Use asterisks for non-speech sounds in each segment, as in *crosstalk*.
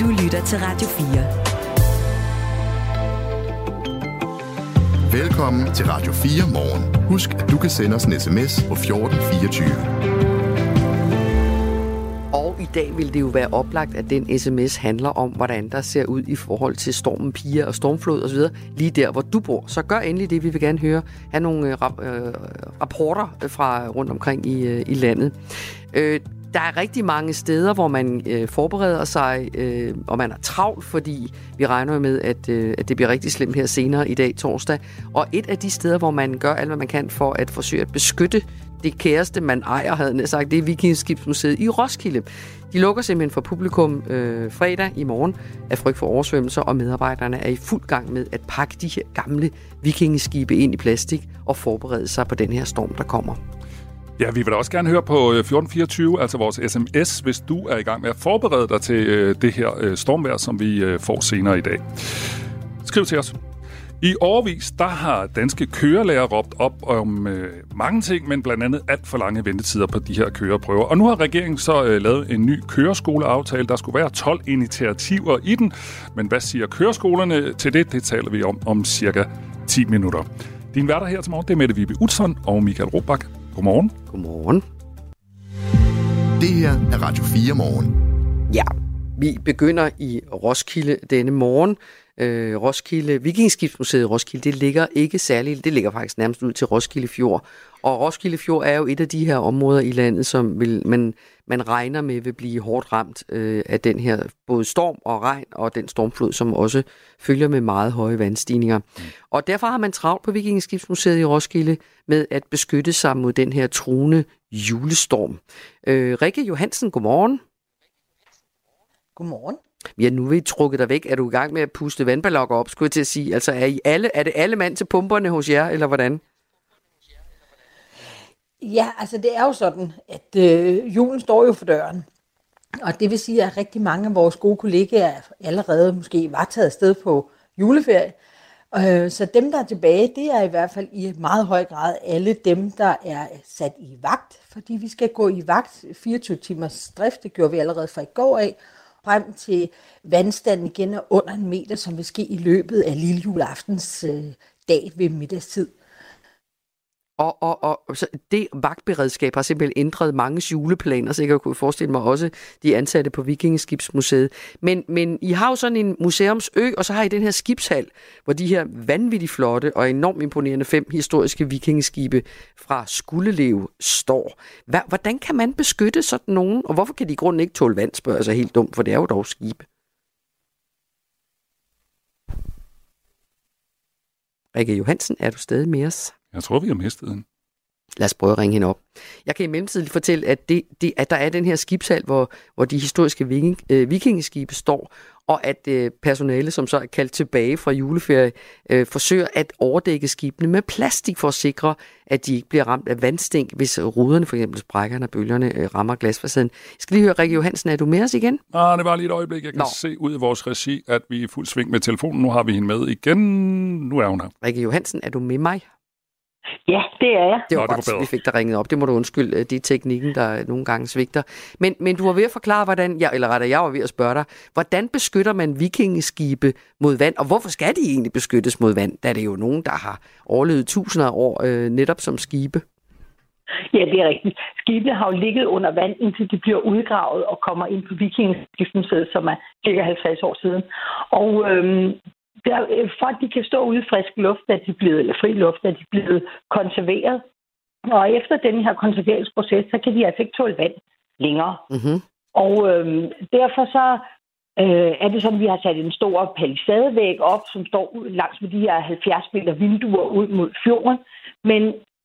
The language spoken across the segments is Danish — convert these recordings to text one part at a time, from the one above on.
Du lytter til Radio 4. Velkommen til Radio 4 morgen. Husk, at du kan sende os en sms på 1424. Og i dag vil det jo være oplagt, at den sms handler om, hvordan der ser ud i forhold til stormen Pia og stormflod osv. Lige der, hvor du bor. Så gør endelig det, vi vil gerne høre. Have nogle øh, øh rapporter fra rundt omkring i, øh, i landet. Øh, der er rigtig mange steder, hvor man øh, forbereder sig, øh, og man er travlt, fordi vi regner med, at, øh, at det bliver rigtig slemt her senere i dag, torsdag. Og et af de steder, hvor man gør alt, hvad man kan for at forsøge at beskytte det kæreste, man ejer, havde jeg sagt, det er Vikingskibsmuseet i Roskilde. De lukker simpelthen for publikum øh, fredag i morgen af frygt for oversvømmelser, og medarbejderne er i fuld gang med at pakke de her gamle vikingeskibe ind i plastik og forberede sig på den her storm, der kommer. Ja, vi vil da også gerne høre på øh, 1424, altså vores sms, hvis du er i gang med at forberede dig til øh, det her øh, stormvejr, som vi får senere i dag. Skriv til os. I årvis der har danske kørelærer råbt op om øh, mange ting, men blandt andet alt for lange ventetider på de her køreprøver. Og nu har regeringen så øh, lavet en ny køreskoleaftale. Der skulle være 12 initiativer i den. Men hvad siger køreskolerne til det? Det taler vi om om cirka 10 minutter. Din værter her til morgen, det er Mette Vibe Utzon og Michael Robach. Godmorgen. Godmorgen. Det her er Radio 4 morgen. Ja, vi begynder i Roskilde denne morgen øh, Roskilde, Vikingskibsmuseet Roskilde, det ligger ikke særligt, det ligger faktisk nærmest ud til Roskilde Fjord. Og Roskilde Fjord er jo et af de her områder i landet, som vil, man, man regner med vil blive hårdt ramt øh, af den her både storm og regn og den stormflod, som også følger med meget høje vandstigninger. Mm. Og derfor har man travlt på Vikingskibsmuseet i Roskilde med at beskytte sig mod den her truende julestorm. Øh, Rikke Johansen, godmorgen. Godmorgen. Ja, nu vil I trukket dig væk. Er du i gang med at puste vandballoner op, skulle jeg til at sige? Altså, er, I alle, er det alle mand til pumperne hos jer, eller hvordan? Ja, altså det er jo sådan, at øh, julen står jo for døren. Og det vil sige, at rigtig mange af vores gode kollegaer allerede måske var taget afsted på juleferie. Øh, så dem, der er tilbage, det er i hvert fald i meget høj grad alle dem, der er sat i vagt, fordi vi skal gå i vagt 24 timers drift. Det gjorde vi allerede fra i går af frem til vandstanden igen er under en meter, som vil ske i løbet af lille juleaftens øh, dag ved middagstid. Og, og, og så det vagtberedskab har simpelthen ændret mange juleplaner, så jeg kunne forestille mig også de ansatte på Vikingeskibsmuseet. Men, men I har jo sådan en museumsø, og så har I den her skibshal, hvor de her vanvittigt flotte og enormt imponerende fem historiske vikingeskibe fra Skuldelev står. Hvordan kan man beskytte sådan nogen, og hvorfor kan de i grunden ikke tåle vand, spørger jeg sig helt dumt, for det er jo dog skibe. Rikke Johansen, er du stadig med os? Jeg tror, vi har mistet den. Lad os prøve at ringe hende op. Jeg kan i mellemtiden fortælle, at, det, det, at der er den her skibshal, hvor, hvor de historiske viking, øh, vikingeskibe står, og at øh, personale, som så er kaldt tilbage fra juleferie, øh, forsøger at overdække skibene med plastik for at sikre, at de ikke bliver ramt af vandstink, hvis ruderne for eksempel sprækker, når bølgerne øh, rammer glasfacaden. Jeg skal lige høre, Rikke Johansen, er du med os igen? Ah, det var lige et øjeblik. Jeg kan Nå. se ud i vores regi, at vi er i fuld sving med telefonen. Nu har vi hende med igen. Nu er hun her. Rikke Johansen, er du med mig? Ja, det er jeg. Det var Nå, godt, det var vi fik dig ringet op. Det må du undskylde, det er teknikken, der nogle gange svigter. Men, men du var ved at forklare, hvordan, jeg, eller rettere, jeg var ved at spørge dig, hvordan beskytter man vikingeskibe mod vand, og hvorfor skal de egentlig beskyttes mod vand, da det er jo nogen, der har overlevet tusinder af år øh, netop som skibe? Ja, det er rigtigt. Skibene har jo ligget under vand, indtil de bliver udgravet og kommer ind på vikingeskibsmuseet, som er cirka 50 år siden. Og øhm, der, øh, for at de kan stå ude i frisk luft, at de blevet, eller fri luft, at de er blevet konserveret. Og efter den her konserveringsproces, så kan de altså ikke tåle vand længere. Mm-hmm. Og øhm, derfor så øh, er det sådan, at vi har sat en stor palisadevæg op, som står langs med de her 70 meter vinduer ud mod fjorden. Men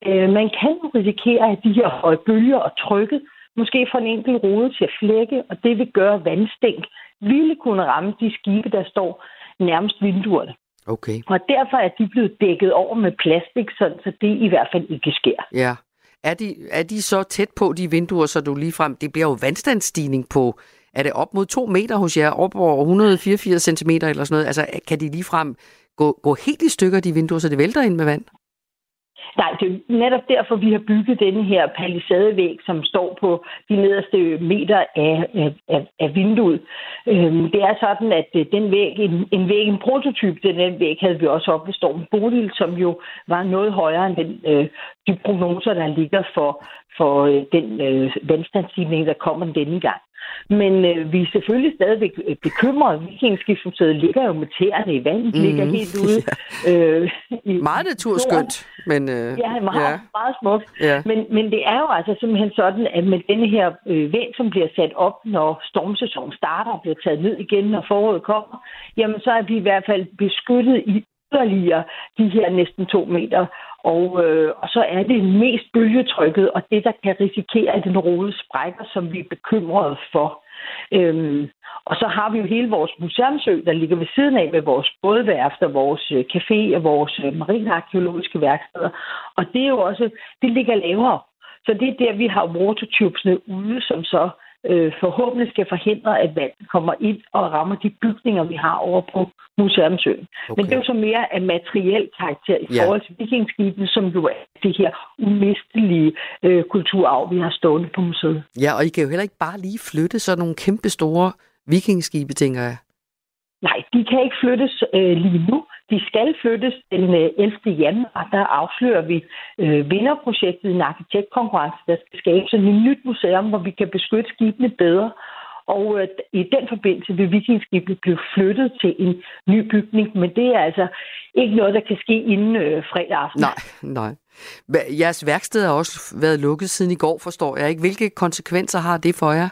øh, man kan jo risikere, at de her høje bølger og trykket måske får en enkelt rode til at flække, og det vil gøre vandstænk ville kunne ramme de skibe, der står nærmest vinduerne. Okay. Og derfor er de blevet dækket over med plastik, så det i hvert fald ikke sker. Ja. Er de, er de så tæt på, de vinduer, så du lige frem... Det bliver jo vandstandsstigning på... Er det op mod to meter hos jer? Op over 184 cm eller sådan noget? Altså, kan de lige frem gå, gå helt i stykker, de vinduer, så det vælter ind med vand? Nej, det er netop derfor, vi har bygget denne her palisadevæg, som står på de nederste meter af, af, af vinduet. Øhm, det er sådan, at øh, den væg, en, en væg, en prototyp den væg, havde vi også oppe ved Stormen Bodil, som jo var noget højere end den, øh, de prognoser, der ligger for, for øh, den øh, vandstandsstigning, der kommer denne gang. Men øh, vi er selvfølgelig stadigvæk øh, bekymrede. Vikingskibsmuseet ligger jo med tæerne i vandet, mm, ligger helt ude. *laughs* Ja. Øh, i meget naturskønt. Men, øh, ja, meget, ja. meget smukt. Ja. Men, men det er jo altså simpelthen sådan, at med denne her øh, vand, som bliver sat op, når stormsæsonen starter og bliver taget ned igen, når foråret kommer, jamen så er vi i hvert fald beskyttet i yderligere de her næsten to meter. Og, øh, og så er det mest bølgetrykket, og det, der kan risikere, at den rode sprækker, som vi er bekymrede for. Øhm, og så har vi jo hele vores museumsø, der ligger ved siden af med vores bådværfter, vores øh, café og vores øh, marinarkeologiske værksteder. Og det er jo også, det ligger lavere. Så det er der, vi har watertubesne ude, som så øh, forhåbentlig skal forhindre, at vandet kommer ind og rammer de bygninger, vi har over på Museumsøen. Okay. Men det er jo så mere af materiel karakter i ja. forhold til vikingskibene, som jo er det her umistelige øh, kulturarv, vi har stående på museet. Ja, og I kan jo heller ikke bare lige flytte sådan nogle kæmpe store vikingskibe, tænker jeg. Nej, de kan ikke flyttes øh, lige nu. De skal flyttes den øh, 11. Januar. Der afslører vi øh, vinderprojektet i en arkitektkonkurrence, der skal skabe et nyt museum, hvor vi kan beskytte skibene bedre. Og øh, i den forbindelse vil vikingskibene blive flyttet til en ny bygning, men det er altså ikke noget, der kan ske inden øh, fredag aften. Nej, nej. Jeres værksted har også været lukket siden i går, forstår jeg ikke. Hvilke konsekvenser har det for jer?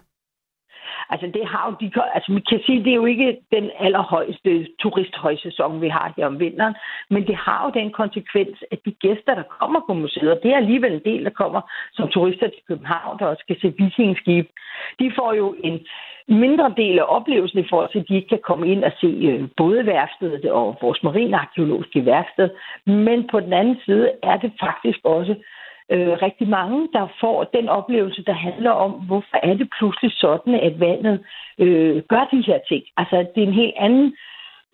Altså, det har jo de, altså, man kan sige, det er jo ikke den allerhøjeste turisthøjsæson, vi har her om vinteren, men det har jo den konsekvens, at de gæster, der kommer på museet, og det er alligevel en del, der kommer som turister til København, der også skal se vikingskib, de får jo en mindre del af oplevelsen i forhold til, at de ikke kan komme ind og se øh, både værftet og vores marinarkeologiske værksted. Men på den anden side er det faktisk også øh, rigtig mange, der får den oplevelse, der handler om, hvorfor er det pludselig sådan, at vandet øh, gør de her ting. Altså, det er en helt anden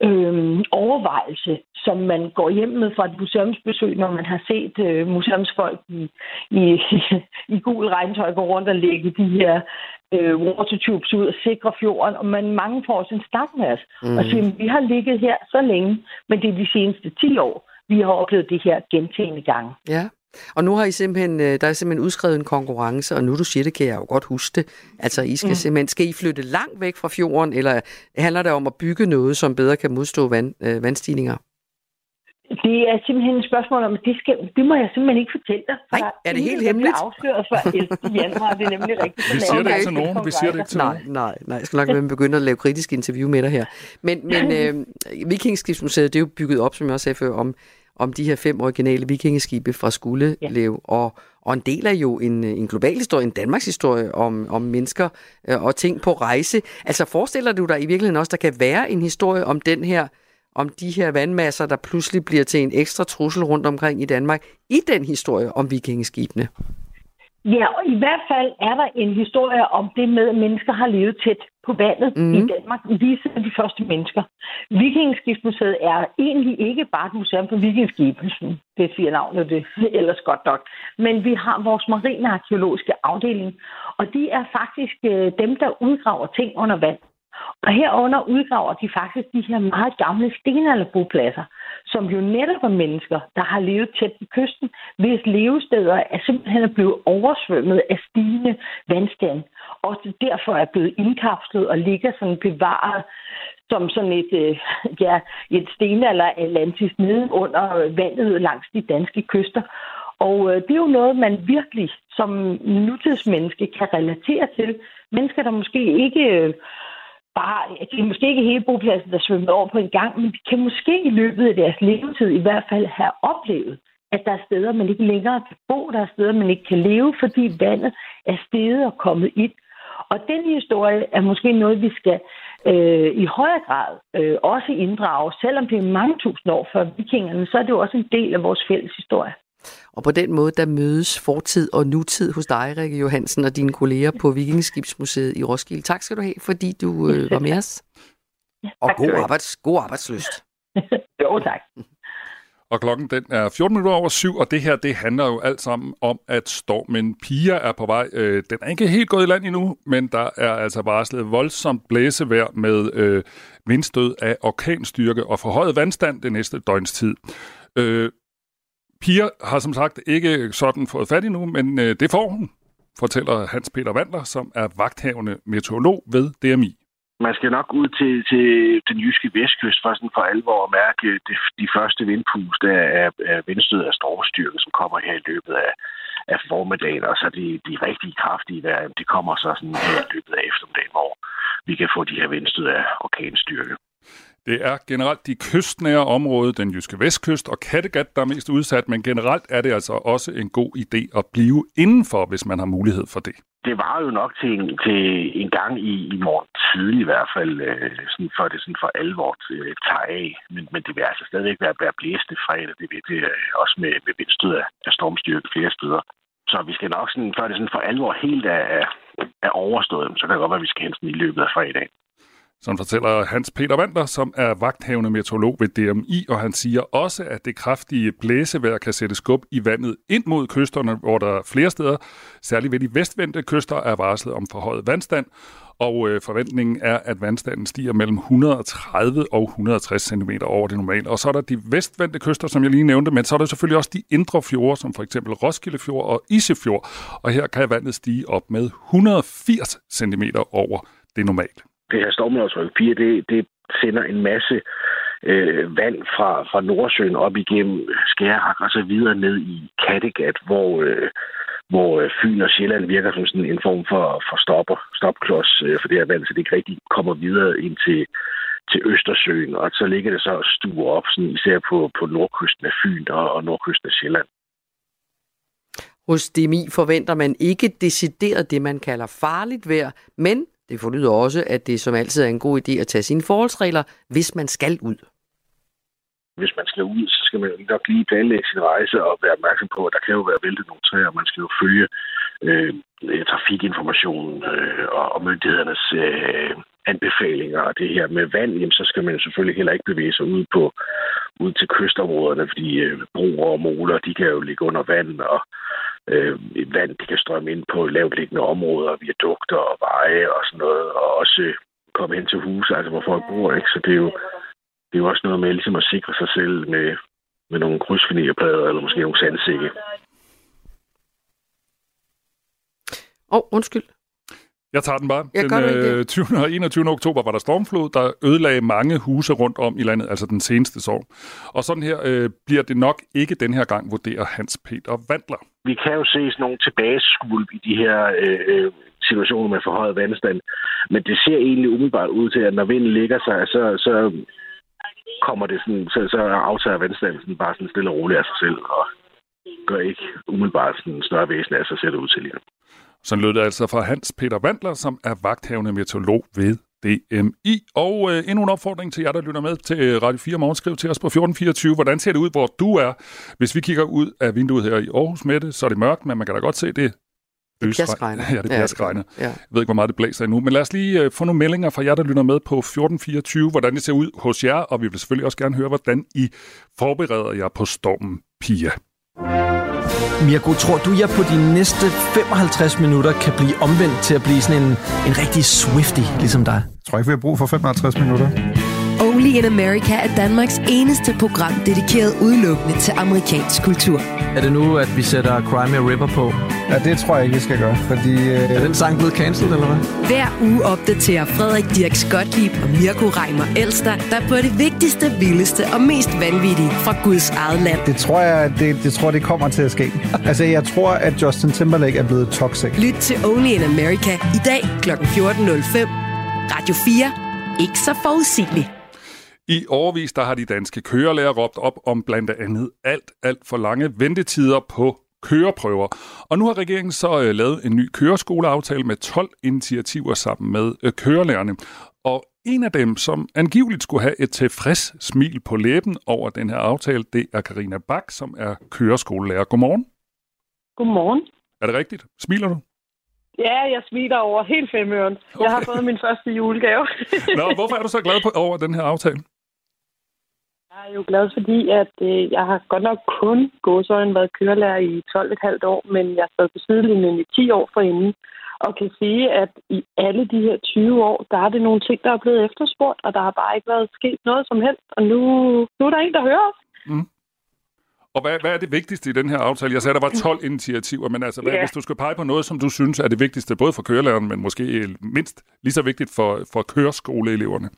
øh, overvejelse, som man går hjem med fra et museumsbesøg, når man har set øh, museumsfolk i, i, *laughs* i gul regntøj gå rundt og lægge de her øh, watertubes ud og sikre fjorden, og man mange får en snak med os mm. og siger, vi har ligget her så længe, men det er de seneste 10 år, vi har oplevet det her gentagende gange. Ja. Og nu har I simpelthen, øh, der er simpelthen udskrevet en konkurrence, og nu du siger det, kan jeg jo godt huske det. Altså, I skal mm. simpelthen, skal I flytte langt væk fra fjorden, eller handler det om at bygge noget, som bedre kan modstå vand, øh, vandstigninger? Det er simpelthen et spørgsmål om, det, skal, det må jeg simpelthen ikke fortælle dig. Nej, er det helt hemmeligt? Det afsløret for 11. januar, det er nemlig rigtigt. Vi siger det ikke til nogen, vi siger det ikke til nej, nogen. Nej, nej, jeg skal nok med begynde at lave kritisk interview med dig her. Men, men *laughs* øh, Vikingskibsmuseet, det er jo bygget op, som jeg også sagde før, om om de her fem originale vikingeskibe fra Skuldelev, ja. og, og en del er jo en, en global historie, en Danmarks historie om, om mennesker øh, og ting på rejse. Altså forestiller du dig i virkeligheden også, der kan være en historie om den her om de her vandmasser, der pludselig bliver til en ekstra trussel rundt omkring i Danmark, i den historie om vikingeskibene? Ja, og i hvert fald er der en historie om det med, at mennesker har levet tæt på vandet mm. i mhm. Danmark, lige siden de første mennesker. Vikingskibsmuseet er egentlig ikke bare et museum for vikingskibelsen. Det siger navnet det *laughs* ellers godt nok. Men vi har vores marinearkeologiske afdeling, og de er faktisk øh, dem, der udgraver ting under vand. Og herunder udgraver de faktisk de her meget gamle stenalderbopladser, som jo netop er mennesker, der har levet tæt på kysten, hvis levesteder er simpelthen blevet oversvømmet af stigende vandstand, og derfor er blevet indkapslet og ligger sådan bevaret som sådan et, øh, ja, et stenalder Atlantis nede under vandet langs de danske kyster. Og øh, det er jo noget, man virkelig som nutidsmenneske kan relatere til. Mennesker, der måske ikke øh, bare, det er måske ikke hele bopladsen, der svømmer over på en gang, men de kan måske i løbet af deres levetid i hvert fald have oplevet, at der er steder, man ikke længere kan bo, der er steder, man ikke kan leve, fordi vandet er steget og kommet ind. Og den historie er måske noget, vi skal øh, i højere grad øh, også inddrage. Selvom det er mange tusind år før vikingerne, så er det jo også en del af vores fælles historie. Og på den måde, der mødes fortid og nutid hos dig, Rikke Johansen, og dine kolleger på Vikingeskibsmuseet i Roskilde. Tak skal du have, fordi du øh, var med os. Ja, og god, arbejds, god arbejdsløst. *laughs* jo, tak. Og klokken den er 14 minutter over syv, og det her det handler jo alt sammen om, at stormen Pia er på vej. Øh, den er ikke helt gået i land endnu, men der er altså varslet voldsomt blæsevejr med øh, vindstød af orkanstyrke og forhøjet vandstand det næste døgns tid. Øh, Pia har som sagt ikke sådan fået fat endnu, men øh, det får hun, fortæller Hans Peter Vandler, som er vagthavende meteorolog ved DMI man skal nok ud til, til den jyske vestkyst for sådan for alvor at mærke de, de første vindpust af, af, af vindstød af stormstyrke, som kommer her i løbet af, af formiddagen, og så de, de rigtig kraftige vejr, de kommer så sådan her i løbet af eftermiddagen, hvor vi kan få de her vindstød af orkanstyrke. Det er generelt de kystnære områder, den jyske vestkyst og Kattegat, der er mest udsat, men generelt er det altså også en god idé at blive indenfor, hvis man har mulighed for det. Det var jo nok til en, til en gang i, i morgen tidlig i hvert fald, øh, sådan for det sådan for alvor øh, tager af. Men, men det vil altså stadigvæk være, være blæste fredag, det vil det øh, også med, med vindstød af, stormstyrke flere steder. Så vi skal nok, sådan, før det sådan for alvor helt er, er, overstået, så kan det godt være, at vi skal hen sådan i løbet af fredag. Som fortæller Hans Peter Vandler, som er vagthavende meteorolog ved DMI, og han siger også, at det kraftige blæsevejr kan sætte skub i vandet ind mod kysterne, hvor der flere steder, særligt ved de vestvendte kyster, er varslet om forhøjet vandstand, og øh, forventningen er, at vandstanden stiger mellem 130 og 160 cm over det normale. Og så er der de vestvendte kyster, som jeg lige nævnte, men så er der selvfølgelig også de indre fjorde, som for eksempel Roskilde Fjord og Isefjord, og her kan vandet stige op med 180 cm over det normale det her stormlavsryk 4, det, det sender en masse øh, vand fra, fra Nordsøen op igennem Skærhak og så videre ned i Kattegat, hvor, øh, hvor øh, Fyn og Sjælland virker som sådan en form for, for stopper, stopklods øh, for det her vand, så det ikke rigtig kommer videre ind til, til Østersøen, og så ligger det så og stuer op, sådan, især på, på nordkysten af Fyn og, og nordkysten af Sjælland. Hos DMI forventer man ikke decideret det, man kalder farligt vejr, men det forlyder også, at det som altid er en god idé at tage sine forholdsregler, hvis man skal ud. Hvis man skal ud, så skal man nok lige planlægge sin rejse og være opmærksom på, at der kan jo være væltet nogle træer. Man skal jo følge øh, øh, trafikinformationen øh, og, og myndighedernes øh, anbefalinger. Og det her med vand, jamen, så skal man selvfølgelig heller ikke bevæge sig ud på ud til kystområderne, fordi øh, broer og moler, de kan jo ligge under vand, og øh, vand de kan strømme ind på lavt liggende områder, viadukter og veje og sådan noget, og også komme hen til huse, altså hvor folk bor. Ikke? Så det er, jo, det er jo også noget med ligesom at sikre sig selv med, med nogle krydsfinierplader eller måske nogle sandsække. Åh, oh, undskyld. Jeg tager den bare. Jeg den øh, 20. og 21. oktober var der stormflod, der ødelagde mange huse rundt om i landet, altså den seneste sorg. Og sådan her øh, bliver det nok ikke den her gang, vurderer Hans Peter Vandler. Vi kan jo se sådan nogle tilbageskulp i de her øh, øh, situationer med forhøjet vandstand, men det ser egentlig umiddelbart ud til, at når vinden ligger sig, så, så kommer det sådan, så, så aftager vandstanden sådan bare sådan stille og roligt af sig selv, og gør ikke umiddelbart sådan en større væsen af sig, ser det ud til lige så lød det altså fra Hans Peter Vandler, som er vagthavende meteorolog ved DMI. Og øh, endnu en opfordring til jer, der lytter med til øh, Radio 4 morgen. Skriv til os på 1424. Hvordan ser det ud, hvor du er? Hvis vi kigger ud af vinduet her i Aarhus med det, så er det mørkt, men man kan da godt se det. Det pjaskregner. *laughs* Ja, det pjaskregner. Ja. Jeg ved ikke, hvor meget det blæser endnu. Men lad os lige øh, få nogle meldinger fra jer, der lytter med på 1424, hvordan det ser ud hos jer. Og vi vil selvfølgelig også gerne høre, hvordan I forbereder jer på stormen Pia. Mirko, tror du, jeg på de næste 55 minutter kan blive omvendt til at blive sådan en, en rigtig Swifty, ligesom dig? Jeg tror ikke, vi har brug for 55 minutter. Only in America er Danmarks eneste program dedikeret udelukkende til amerikansk kultur. Er det nu, at vi sætter Crime River på? Ja, det tror jeg ikke, vi skal gøre, fordi... Øh... Er den sang blevet cancelled, eller hvad? Hver uge opdaterer Frederik Dirk Gottlieb og Mirko Reimer Elster, der på det vigtigste, vildeste og mest vanvittige fra Guds eget land. Det tror jeg, det, det tror, det kommer til at ske. altså, jeg tror, at Justin Timberlake er blevet toxic. Lyt til Only in America i dag kl. 14.05. Radio 4. Ikke så forudsigeligt. I overvis der har de danske kørelærer råbt op om blandt andet alt, alt for lange ventetider på køreprøver. Og nu har regeringen så øh, lavet en ny køreskoleaftale med 12 initiativer sammen med øh, kørelærerne. Og en af dem, som angiveligt skulle have et tilfreds smil på læben over den her aftale, det er Karina Bak, som er køreskolelærer. Godmorgen. Godmorgen. Er det rigtigt? Smiler du? Ja, jeg smiler over helt femøren. Okay. Jeg har fået min første julegave. *laughs* Nå, hvorfor er du så glad på, over den her aftale? Jeg er jo glad, fordi at øh, jeg har godt nok kun gåsøjen været kørelærer i 12,5 år, men jeg har stået på sidelinjen i 10 år forinden, og kan sige, at i alle de her 20 år, der er det nogle ting, der er blevet efterspurgt, og der har bare ikke været sket noget som helst, og nu, nu er der en, der hører os. Mm. Og hvad, hvad er det vigtigste i den her aftale? Jeg sagde, der var 12 *laughs* initiativer, men altså, hvad, Ja. hvis du skal pege på noget, som du synes er det vigtigste, både for kørelæreren, men måske mindst lige så vigtigt for, for køreskoleeleverne?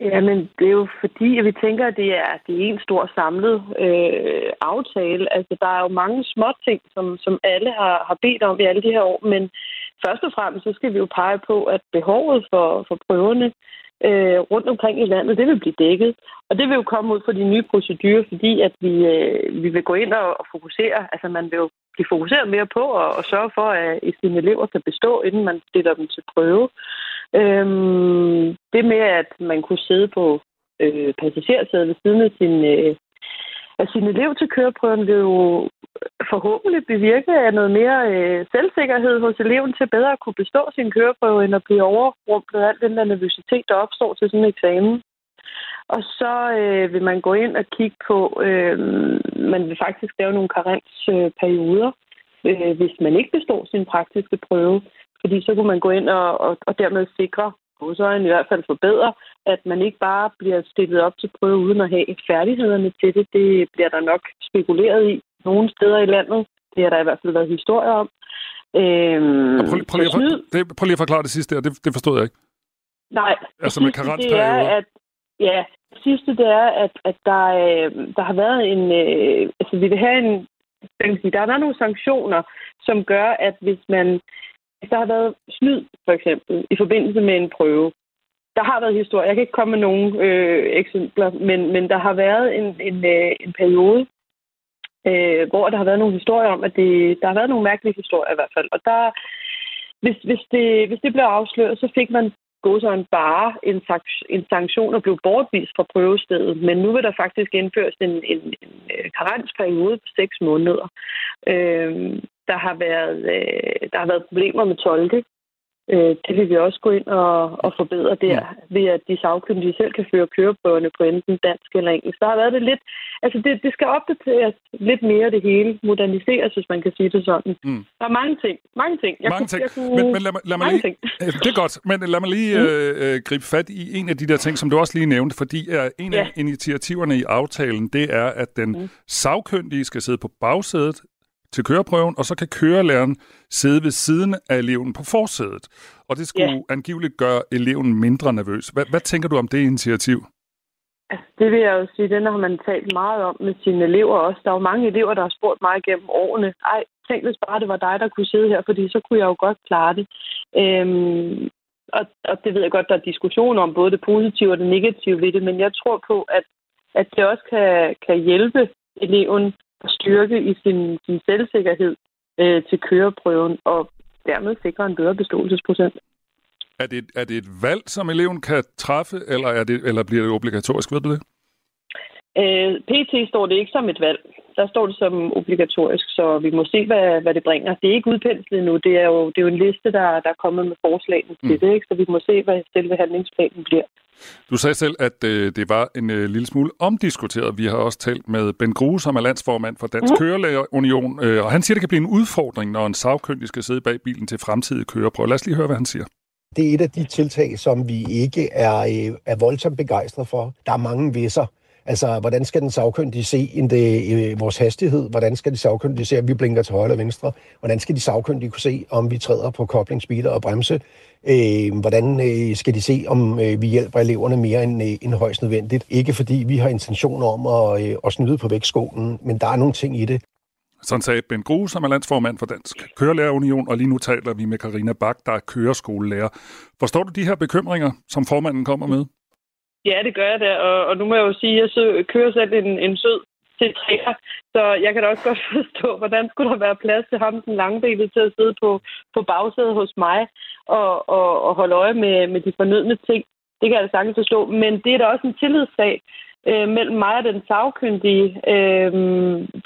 Jamen, det er jo fordi, at vi tænker, at det er, det er en stor samlet øh, aftale. Altså, der er jo mange små ting, som, som alle har, har bedt om i alle de her år, men først og fremmest, så skal vi jo pege på, at behovet for, for prøverne øh, rundt omkring i landet, det vil blive dækket. Og det vil jo komme ud fra de nye procedurer, fordi at vi, øh, vi vil gå ind og, og fokusere. Altså, man vil jo blive fokuseret mere på at, at sørge for, at sine elever kan bestå, inden man stiller dem til prøve. Øhm, det med, at man kunne sidde på øh, passagersædet ved siden af sin, øh, af sin elev til køreprøven, vil jo forhåbentlig bevirke af noget mere øh, selvsikkerhed hos eleven til bedre at kunne bestå sin køreprøve, end at blive overrumplet af al den der nervøsitet, der opstår til sådan en eksamen. Og så øh, vil man gå ind og kigge på, øh, man vil faktisk lave nogle karensperioder, øh, hvis man ikke består sin praktiske prøve. Fordi så kunne man gå ind og, og, og dermed sikre, og så i hvert fald forbedre, at man ikke bare bliver stillet op til prøve uden at have færdighederne til det. Det bliver der nok spekuleret i nogle steder i landet. Det har der i hvert fald været historier om. Øhm, prøv, lige- prøv, lige, for- det, prøv lige at forklare det sidste der, det, det forstod jeg ikke. Nej. Altså med det er, at, ja, det sidste det er, at, at der, øh, der har været en... Øh, altså, vi vil have en... Der har været nogle sanktioner, som gør, at hvis man... Hvis der har været snyd, for eksempel, i forbindelse med en prøve, der har været historier. Jeg kan ikke komme med nogen øh, eksempler, men, men der har været en, en, øh, en periode, øh, hvor der har været nogle historier om, at det, der har været nogle mærkelige historier i hvert fald. Og der, hvis, hvis, det, hvis det blev afsløret, så fik man godsøjne bare en, en sanktion og blev bortvist fra prøvestedet. Men nu vil der faktisk indføres en, en, en øh, karensperiode på seks måneder. Øh, der, har været, øh, der har været problemer med tolke. Øh, det vil vi også gå ind og, og forbedre der, ved at de sagkyndige selv kan føre køreprøverne på enten dansk eller engelsk. Der har været det lidt... Altså, det, det skal opdateres lidt mere, det hele. Moderniseres, hvis man kan sige det sådan. Mm. Der er mange ting. Mange ting. Jeg Mange kunne, ting. Jeg kunne, Men, men lad, mig- lad mig lige, ting. Det er godt, men lad mig lige øh, øh, gribe fat i en af de der ting, som du også lige nævnte, fordi øh, en af Ja. initiativerne i aftalen, det er, at den Mm. sagkyndige skal sidde på bagsædet til køreprøven, og så kan kørelæreren sidde ved siden af eleven på forsædet. Og det skulle Ja. angiveligt gøre eleven mindre nervøs. Hvad, hvad tænker du om det initiativ? Det vil jeg jo sige, den har man talt meget om med sine elever også. Der er jo mange elever, der har spurgt mig gennem årene, ej, tænk hvis bare det var dig, der kunne sidde her, fordi så kunne jeg jo godt klare det. Øhm, og, og det ved jeg godt, der er diskussioner om både det positive og det negative ved det, men jeg tror på, at, at det også kan, kan hjælpe eleven styrke i sin, sin selvsikkerhed øh, til køreprøven, og dermed sikre en bedre beståelsesprocent. Er det, er det et valg, som eleven kan træffe, eller, er det, eller bliver det obligatorisk? Ved du det? Øh, PT står det ikke som et valg. Der står det som obligatorisk, så vi må se, hvad, hvad det bringer. Det er ikke udpenslet endnu. Det er jo, det er jo en liste, der, der er kommet med forslagene til Mm. det, ikke? så vi må se, hvad selve handlingsplanen bliver. Du sagde selv, at øh, det var en øh, lille smule omdiskuteret. Vi har også talt med Ben Grue, som er landsformand for Dansk mm. Kørelægerunion, øh, og han siger, det kan blive en udfordring, når en sagkyndig skal sidde bag bilen til fremtidige køreprøver. Lad os lige høre, hvad han siger. Det er et af de tiltag, som vi ikke er, øh, er voldsomt begejstret for. Der er mange visser. Altså, hvordan skal den sagkyndige se en det, øh, vores hastighed? Hvordan skal de sagkyndige se, at vi blinker til højre eller venstre? Hvordan skal de sagkyndige kunne se, om vi træder på koblingsbiler og bremse? Øh, hvordan øh, skal de se, om øh, vi hjælper eleverne mere end, øh, end højst nødvendigt? Ikke fordi vi har intentioner om at, øh, at snyde på vægtskålen, men der er nogle ting i det, Sådan sagde Ben Grue, som er landsformand for Dansk Kørelærerunion, og lige nu taler vi med Karina Bak, der er køreskolelærer. Forstår du de her bekymringer, som formanden kommer med? Ja, det gør jeg da, og, og nu må jeg jo sige, at jeg sø- kører selv en, en sød til træer. så jeg kan da også godt *laughs* forstå, hvordan skulle der være plads til ham, den langbenet, til at sidde på, på bagsædet hos mig og, og, og holde øje med, med de fornødne ting. Det kan jeg da sagtens forstå, men det er da også en tillidssag øh, mellem mig og den sagkyndige øh,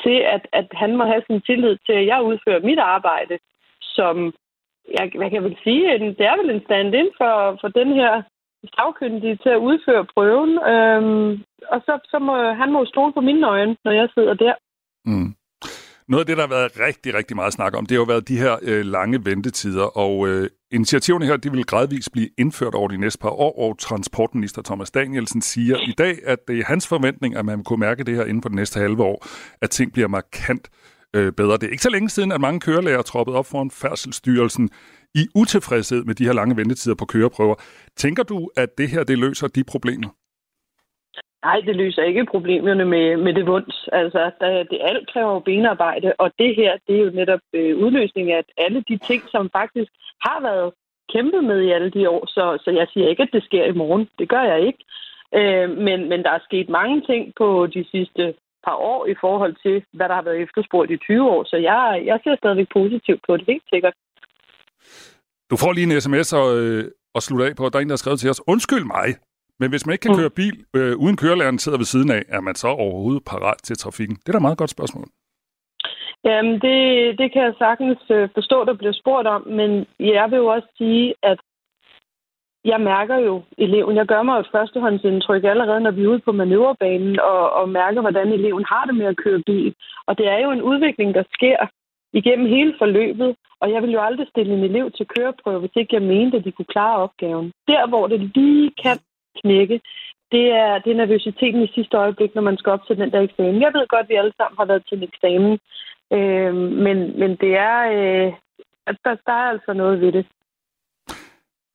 til, at, at han må have sin tillid til, at jeg udfører mit arbejde som, jeg, hvad kan jeg vel sige, en, det er vel en stand-in for, for den her sagkyndige til at udføre prøven, øhm, og så, så må han må stole på mine øjne, når jeg sidder der. Mm. Noget af det, der har været rigtig, rigtig meget snak om, det har jo været de her øh, lange ventetider, og øh, initiativerne her, de vil gradvist blive indført over de næste par år, og transportminister Thomas Danielsen siger i dag, at det er hans forventning, at man kunne mærke det her inden for det næste halve år, at ting bliver markant øh, bedre. Det er ikke så længe siden, at mange kørelærer troppede op foran Færdselsstyrelsen i utilfredshed med de her lange ventetider på køreprøver. Tænker du, at det her det løser de problemer? Nej, det løser ikke problemerne med, med det vunds. Altså, der, det alt kræver jo benarbejde, og det her, det er jo netop øh, udløsningen af alle de ting, som faktisk har været kæmpet med i alle de år. Så, så jeg siger ikke, at det sker i morgen. Det gør jeg ikke. Øh, men, men der er sket mange ting på de sidste par år i forhold til, hvad der har været efterspurgt i 20 år. Så jeg, jeg ser stadigvæk positivt på det, helt sikkert. Du får lige en sms og, øh, og slutte af på, der er en, der har skrevet til os, undskyld mig, men hvis man ikke kan køre bil, øh, uden kørelæreren sidder ved siden af, er man så overhovedet parat til trafikken? Det er da et meget godt spørgsmål. Jamen, det, det kan jeg sagtens øh, forstå, der bliver spurgt om, men jeg vil jo også sige, at jeg mærker jo eleven. Jeg gør mig et førstehåndsindtryk allerede, når vi er ude på manøvrebanen og, og mærker, hvordan eleven har det med at køre bil. Og det er jo en udvikling, der sker igennem hele forløbet, og jeg vil jo aldrig stille en elev til køreprøve, hvis ikke jeg mente, at de kunne klare opgaven. Der, hvor det lige kan knække, det er, det er nervøsiteten i sidste øjeblik, når man skal op til den der eksamen. Jeg ved godt, at vi alle sammen har været til en eksamen, øh, men, men det er, øh, der, der er altså noget ved det.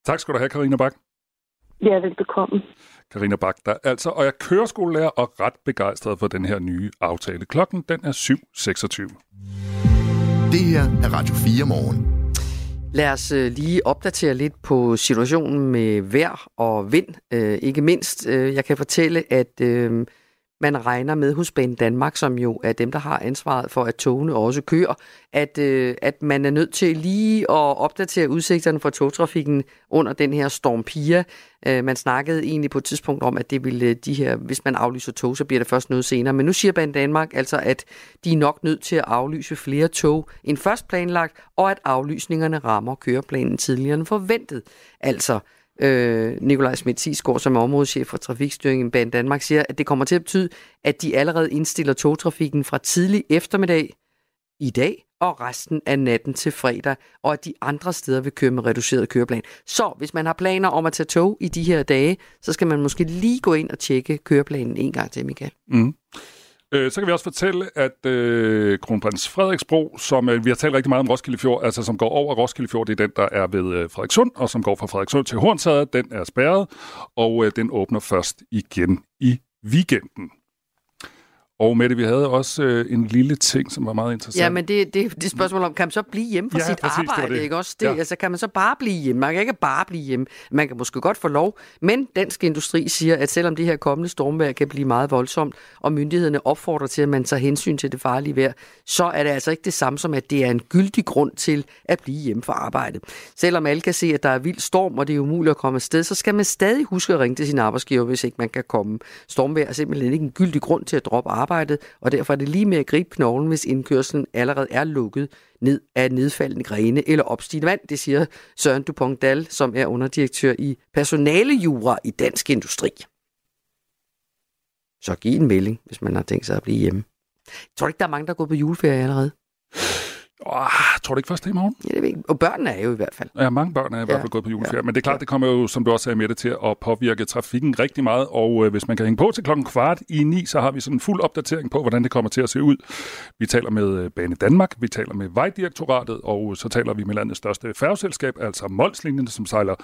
Tak skal du have, Karina Bak. Ja, velbekomme. Karina Bak, der altså, og jeg kører skolelærer og ret begejstret for den her nye aftale. Klokken den er 7.26. Det her er Radio 4 morgen. Lad os øh, lige opdatere lidt på situationen med vejr og vind, øh, ikke mindst. Øh, jeg kan fortælle, at øh, man regner med hos Banen Danmark, som jo er dem, der har ansvaret for, at togene også kører, at, øh, at man er nødt til lige at opdatere udsigterne for togtrafikken under den her Storm Pia. Øh, man snakkede egentlig på et tidspunkt om, at det ville øh, de her, hvis man aflyser tog, så bliver det først noget senere. Men nu siger Banen Danmark altså, at de er nok nødt til at aflyse flere tog end først planlagt, og at aflysningerne rammer køreplanen tidligere end forventet. Altså, øh, Nikolaj Schmidt Tisgaard, som er områdeschef for trafikstyringen i Banen Danmark, siger, at det kommer til at betyde, at de allerede indstiller togtrafikken fra tidlig eftermiddag i dag og resten af natten til fredag, og at de andre steder vil køre med reduceret køreplan. Så hvis man har planer om at tage tog i de her dage, så skal man måske lige gå ind og tjekke køreplanen en gang til, Michael. Mm. Øh, så kan vi også fortælle, at øh, kronprins Frederiksbro, som øh, vi har talt rigtig meget om Roskilde Fjord, altså som går over Roskilde Fjord, det er den, der er ved øh, Frederikssund, og som går fra Frederikssund til Hornsade, den er spærret, og øh, den åbner først igen i weekenden. Og Mette, vi havde også øh, en lille ting, som var meget interessant. Ja, men det, det, det spørgsmål om, kan man så blive hjemme fra Ja, sit præcis, det arbejde? det. Ikke også? Det, Ja. altså, kan man så bare blive hjemme? Man kan ikke bare blive hjemme. Man kan måske godt få lov, men Dansk Industri siger, at selvom det her kommende stormvejr kan blive meget voldsomt, og myndighederne opfordrer til, at man tager hensyn til det farlige vejr, så er det altså ikke det samme som, at det er en gyldig grund til at blive hjemme fra arbejde. Selvom alle kan se, at der er vild storm, og det er umuligt at komme afsted, så skal man stadig huske at ringe til sin arbejdsgiver, hvis ikke man kan komme. Stormvejr er simpelthen ikke en gyldig grund til at droppe arbejdet, og derfor er det lige med at gribe knoglen, hvis indkørslen allerede er lukket ned af nedfaldende grene eller opstigende vand. Det siger Søren Dupont Dal, som er underdirektør i personalejura i Dansk Industri. Så giv en melding, hvis man har tænkt sig at blive hjemme. Jeg tror ikke, der er mange, der går på juleferie allerede. Oh, tror du ikke først det i morgen? Ja, det ved ikke. Og børnene er jo i hvert fald. Ja, mange børn er i hvert fald gået på juleferie. Men det er klart, det kommer jo, som du også sagde med det, til at påvirke trafikken rigtig meget. Og øh, hvis man kan hænge på til klokken kvart i ni, så har vi sådan en fuld opdatering på, hvordan det kommer til at se ud. Vi taler med øh, Bane Danmark, vi taler med Vejdirektoratet, og så taler vi med landets største færgeselskab, altså Molslinjen, som sejler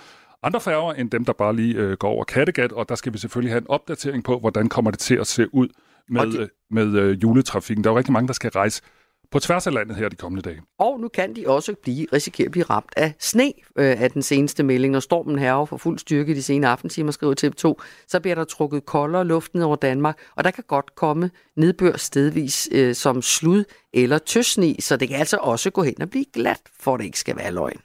andre færger end dem, der bare lige øh, går over Kattegat. Og der skal vi selvfølgelig have en opdatering på, hvordan kommer det til at se ud med, det- øh, med øh, juletrafikken. Der er jo rigtig mange, der skal rejse på tværs af landet her de kommende dage. Og nu kan de også blive, risikere at blive ramt af sne øh, af den seneste melding. Når stormen herover for fuld styrke de sene aftentimer, skriver TV2, så bliver der trukket koldere luft ned over Danmark, og der kan godt komme nedbør stedvis øh, som slud eller tøsne, så det kan altså også gå hen og blive glat, for det ikke skal være løgn.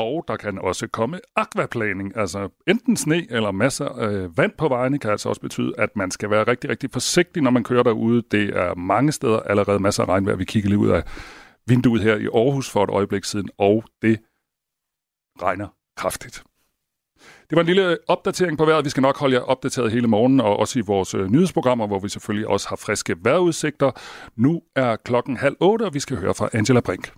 Og der kan også komme akvaplaning, altså enten sne eller masser af vand på vejene, kan altså også betyde, at man skal være rigtig, rigtig forsigtig, når man kører derude. Det er mange steder allerede masser af regnvejr. Vi kigger lige ud af vinduet her i Aarhus for et øjeblik siden, og det regner kraftigt. Det var en lille opdatering på vejret. Vi skal nok holde jer opdateret hele morgenen, og også i vores øh, nyhedsprogrammer, hvor vi selvfølgelig også har friske vejrudsigter. Nu er klokken halv otte, og vi skal høre fra Angela Brink.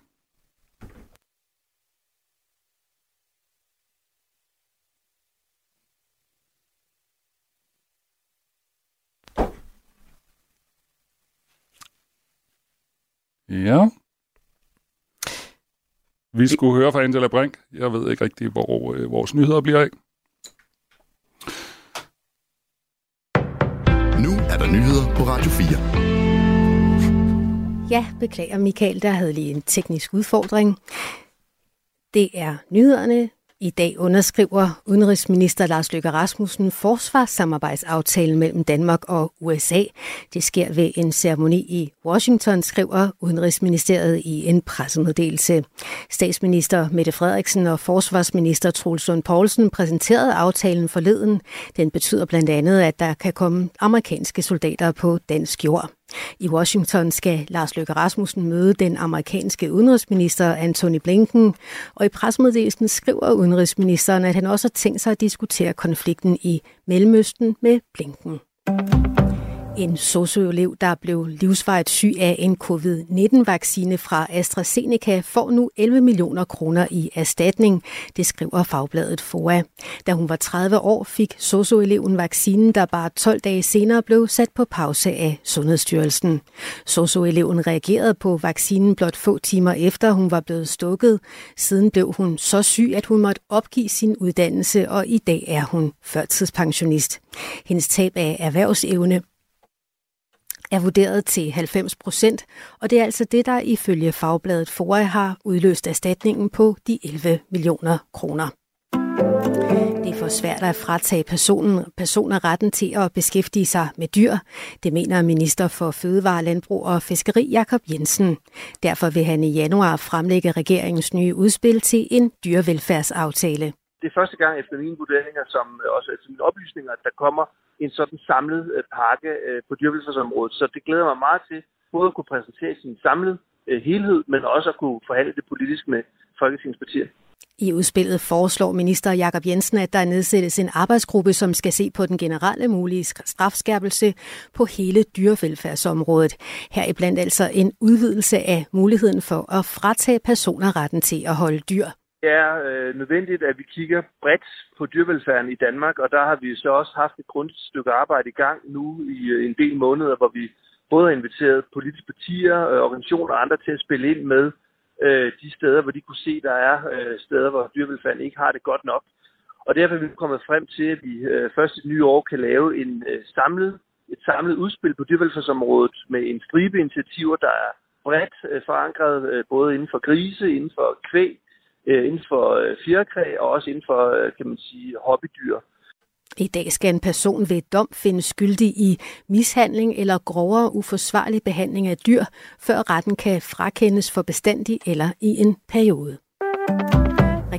Ja. Vi skulle høre fra Angela Brink. Jeg ved ikke rigtig, hvor øh, vores nyheder bliver af. Nu er der nyheder på Radio 4. Ja, beklager Michael, der havde lige en teknisk udfordring. Det er nyhederne. I dag underskriver udenrigsminister Lars Løkke Rasmussen forsvarssamarbejdsaftalen mellem Danmark og USA. Det sker ved en ceremoni i Washington, skriver Udenrigsministeriet i en pressemeddelelse. Statsminister Mette Frederiksen og forsvarsminister Troels Lund Poulsen præsenterede aftalen forleden. Den betyder blandt andet, at der kan komme amerikanske soldater på dansk jord. I Washington skal Lars Løkke Rasmussen møde den amerikanske udenrigsminister Antony Blinken, og i presmeddelelsen skriver udenrigsministeren, at han også har tænkt sig at diskutere konflikten i Mellemøsten med Blinken. En socioelev, der blev livsvarigt syg af en covid-19-vaccine fra AstraZeneca, får nu 11 millioner kroner i erstatning, det skriver fagbladet FOA. Da hun var 30 år, fik socioeleven vaccinen, der bare 12 dage senere blev sat på pause af Sundhedsstyrelsen. Socioeleven reagerede på vaccinen blot få timer efter, hun var blevet stukket. Siden blev hun så syg, at hun måtte opgive sin uddannelse, og i dag er hun førtidspensionist. Hendes tab af erhvervsevne er vurderet til 90 procent, og det er altså det, der ifølge fagbladet FOA har udløst erstatningen på de 11 millioner kroner. Det er for svært at fratage personen, personer retten til at beskæftige sig med dyr. Det mener minister for Fødevare, Landbrug og Fiskeri Jakob Jensen. Derfor vil han i januar fremlægge regeringens nye udspil til en dyrevelfærdsaftale. Det er første gang efter mine vurderinger, som også efter mine oplysninger, at der kommer en sådan samlet øh, pakke øh, på dyrkelsesområdet. Så det glæder mig meget til både at kunne præsentere sin samlede øh, helhed, men også at kunne forhandle det politisk med Folketingets partier. I udspillet foreslår minister Jakob Jensen, at der nedsættes en arbejdsgruppe, som skal se på den generelle mulige strafskærpelse på hele dyrevelfærdsområdet. Her blandt altså en udvidelse af muligheden for at fratage personer retten til at holde dyr. Er øh, nødvendigt, at vi kigger bredt på dyrevelfærden i Danmark, og der har vi så også haft et grundigt stykke arbejde i gang nu i øh, en del måneder, hvor vi både har inviteret politiske partier, øh, organisationer og andre til at spille ind med øh, de steder, hvor de kunne se, der er øh, steder, hvor dyrevelfærden ikke har det godt nok. Og derfor er vi kommet frem til, at vi øh, først i det nye år kan lave en øh, samlet, et samlet udspil på dyrevelfærdsområdet med en stribe initiativer, der er bredt øh, forankret, øh, både inden for grise, inden for kvæg, øh, inden for øh, fjerkræ og også inden for, øh, kan man sige, hobbydyr. I dag skal en person ved dom findes skyldig i mishandling eller grovere uforsvarlig behandling af dyr, før retten kan frakendes for bestandig eller i en periode.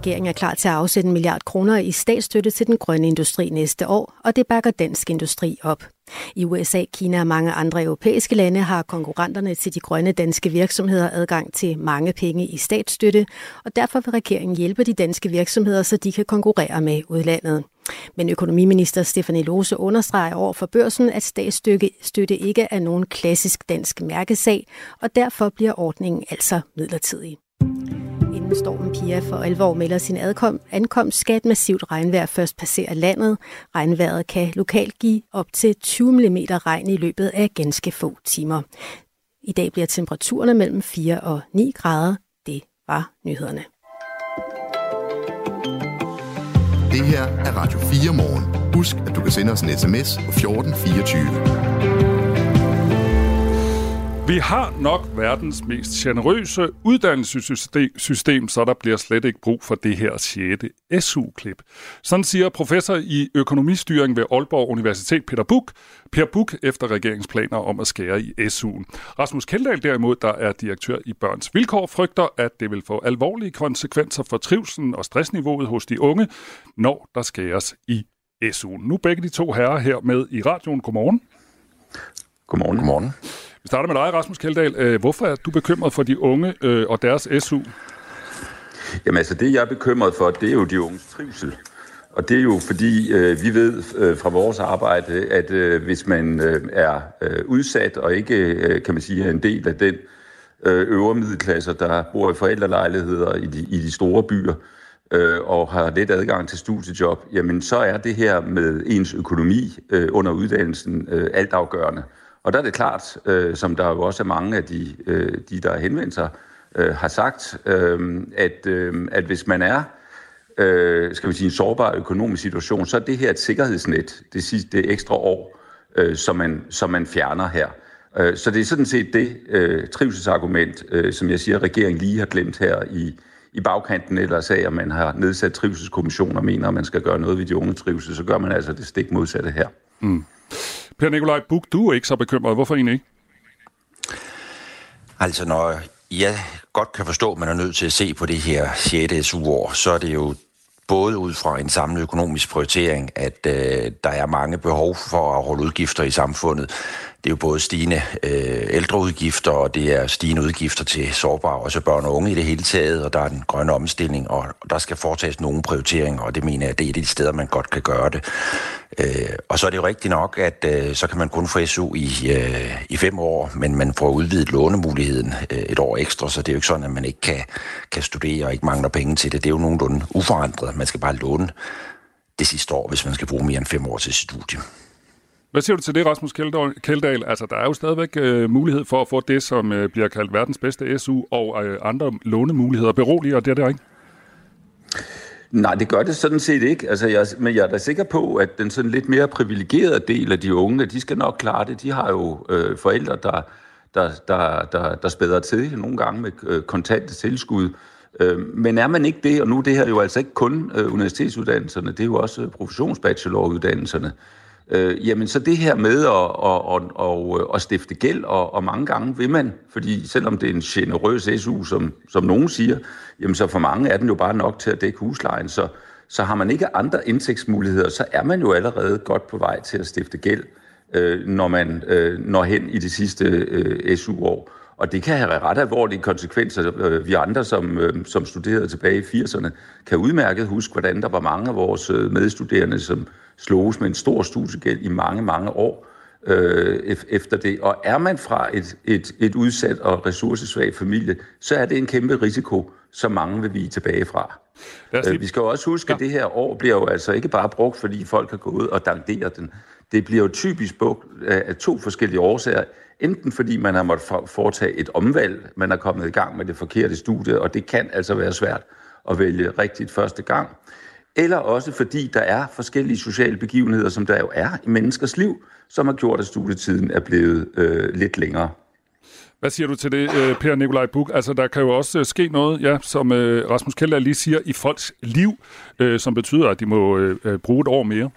Regeringen er klar til at afsætte en milliard kroner i statsstøtte til den grønne industri næste år, og det bakker dansk industri op. I USA, Kina og mange andre europæiske lande har konkurrenterne til de grønne danske virksomheder adgang til mange penge i statsstøtte, og derfor vil regeringen hjælpe de danske virksomheder, så de kan konkurrere med udlandet. Men økonomiminister Stefanie Lose understreger over for børsen, at statsstøtte ikke er nogen klassisk dansk mærkesag, og derfor bliver ordningen altså midlertidig. Inden stormen Pia for alvor melder sin adkom, ankomst, skal et massivt regnvejr først passere landet. Regnvejret kan lokalt give op til 20 mm regn i løbet af ganske få timer. I dag bliver temperaturerne mellem 4 og 9 grader. Det var nyhederne. Det her er Radio 4 morgen. Husk, at du kan sende os en sms på 1424. Vi har nok verdens mest generøse uddannelsessystem, så der bliver slet ikke brug for det her 6. SU-klip. Sådan siger professor i økonomistyring ved Aalborg Universitet, Peter Buk, Per Buk efter regeringsplaner om at skære i SU'en. Rasmus Keldahl derimod, der er direktør i Børns Vilkår, frygter, at det vil få alvorlige konsekvenser for trivselen og stressniveauet hos de unge, når der skæres i SU'en. Nu begge de to herrer her med i radioen. Godmorgen. Godmorgen. Godmorgen. Vi starter med dig, Rasmus Kjeldahl. Øh, hvorfor er du bekymret for de unge øh, og deres SU? Jamen altså, det jeg er bekymret for, det er jo de unges trivsel. Og det er jo fordi, øh, vi ved øh, fra vores arbejde, at øh, hvis man øh, er øh, udsat og ikke, øh, kan man sige, er en del af den øh, øvre middelklasse, der bor i forældrelejligheder i de, i de store byer, øh, og har let adgang til studiejob, jamen så er det her med ens økonomi øh, under uddannelsen øh, altafgørende. Og der er det klart, øh, som der jo også er mange af de, øh, de der har henvendt sig, øh, har sagt, øh, at, øh, at hvis man er øh, skal vi sige, en sårbar økonomisk situation, så er det her et sikkerhedsnet, det sidste det ekstra år, øh, som, man, som man fjerner her. Øh, så det er sådan set det øh, trivselsargument, øh, som jeg siger, regeringen lige har glemt her i, i bagkanten, eller af, at man har nedsat trivselskommissioner og mener, at man skal gøre noget ved de unge trivsel, så gør man altså det stik modsatte her. Mm. Per Nikolaj Buk, du er ikke så bekymret. Hvorfor egentlig ikke? Altså, når jeg godt kan forstå, at man er nødt til at se på det her 6. SU-år, så er det jo både ud fra en samlet økonomisk prioritering, at øh, der er mange behov for at holde udgifter i samfundet. Det er jo både stigende øh, ældreudgifter, og det er stigende udgifter til sårbare, også børn og unge i det hele taget, og der er den grønne omstilling, og der skal foretages nogle prioriteringer, og det mener jeg, det er de steder, man godt kan gøre det. Øh, og så er det jo rigtigt nok, at øh, så kan man kun få SU i, øh, i fem år, men man får udvidet lånemuligheden øh, et år ekstra, så det er jo ikke sådan, at man ikke kan, kan studere og ikke mangler penge til det. Det er jo nogenlunde uforandret. Man skal bare låne det sidste år, hvis man skal bruge mere end fem år til studie. Hvad siger du til det, Rasmus Kjeldahl? Altså, der er jo stadigvæk øh, mulighed for at få det, som øh, bliver kaldt verdens bedste SU, og øh, andre lånemuligheder. Beroliger det er det ikke? Nej, det gør det sådan set ikke. Altså, jeg, men jeg er da sikker på, at den sådan lidt mere privilegerede del af de unge, de skal nok klare det. De har jo øh, forældre, der, der, der, der, der spæder til nogle gange med øh, kontante tilskud. Øh, men er man ikke det, og nu er det her jo altså ikke kun øh, universitetsuddannelserne, det er jo også professionsbacheloruddannelserne, øh, jamen så det her med at, at, at, at, at stifte gæld, og, og mange gange vil man, fordi selvom det er en generøs SU, som, som nogen siger, jamen så for mange er den jo bare nok til at dække huslejen, så, så har man ikke andre indtægtsmuligheder, så er man jo allerede godt på vej til at stifte gæld, øh, når man øh, når hen i det sidste øh, SU-år. Og det kan have ret alvorlige konsekvenser. Øh, vi andre, som, øh, som studerede tilbage i 80'erne, kan udmærket huske, hvordan der var mange af vores øh, medstuderende, som sloges med en stor studiegæld i mange, mange år øh, efter det. Og er man fra et, et, et udsat og ressourcesvag familie, så er det en kæmpe risiko, som mange vil vige tilbage fra. Øh, vi skal jo også huske, ja. at det her år bliver jo altså ikke bare brugt, fordi folk har gået og danderet den. Det bliver jo typisk brugt af to forskellige årsager. Enten fordi man har måttet foretage et omvalg, man er kommet i gang med det forkerte studie, og det kan altså være svært at vælge rigtigt første gang eller også fordi der er forskellige sociale begivenheder, som der jo er i menneskers liv, som har gjort, at studietiden er blevet øh, lidt længere. Hvad siger du til det, øh, Per Nikolaj Buk? Altså, der kan jo også øh, ske noget, ja, som øh, Rasmus Keller lige siger, i folks liv, øh, som betyder, at de må øh, øh bruge et år mere.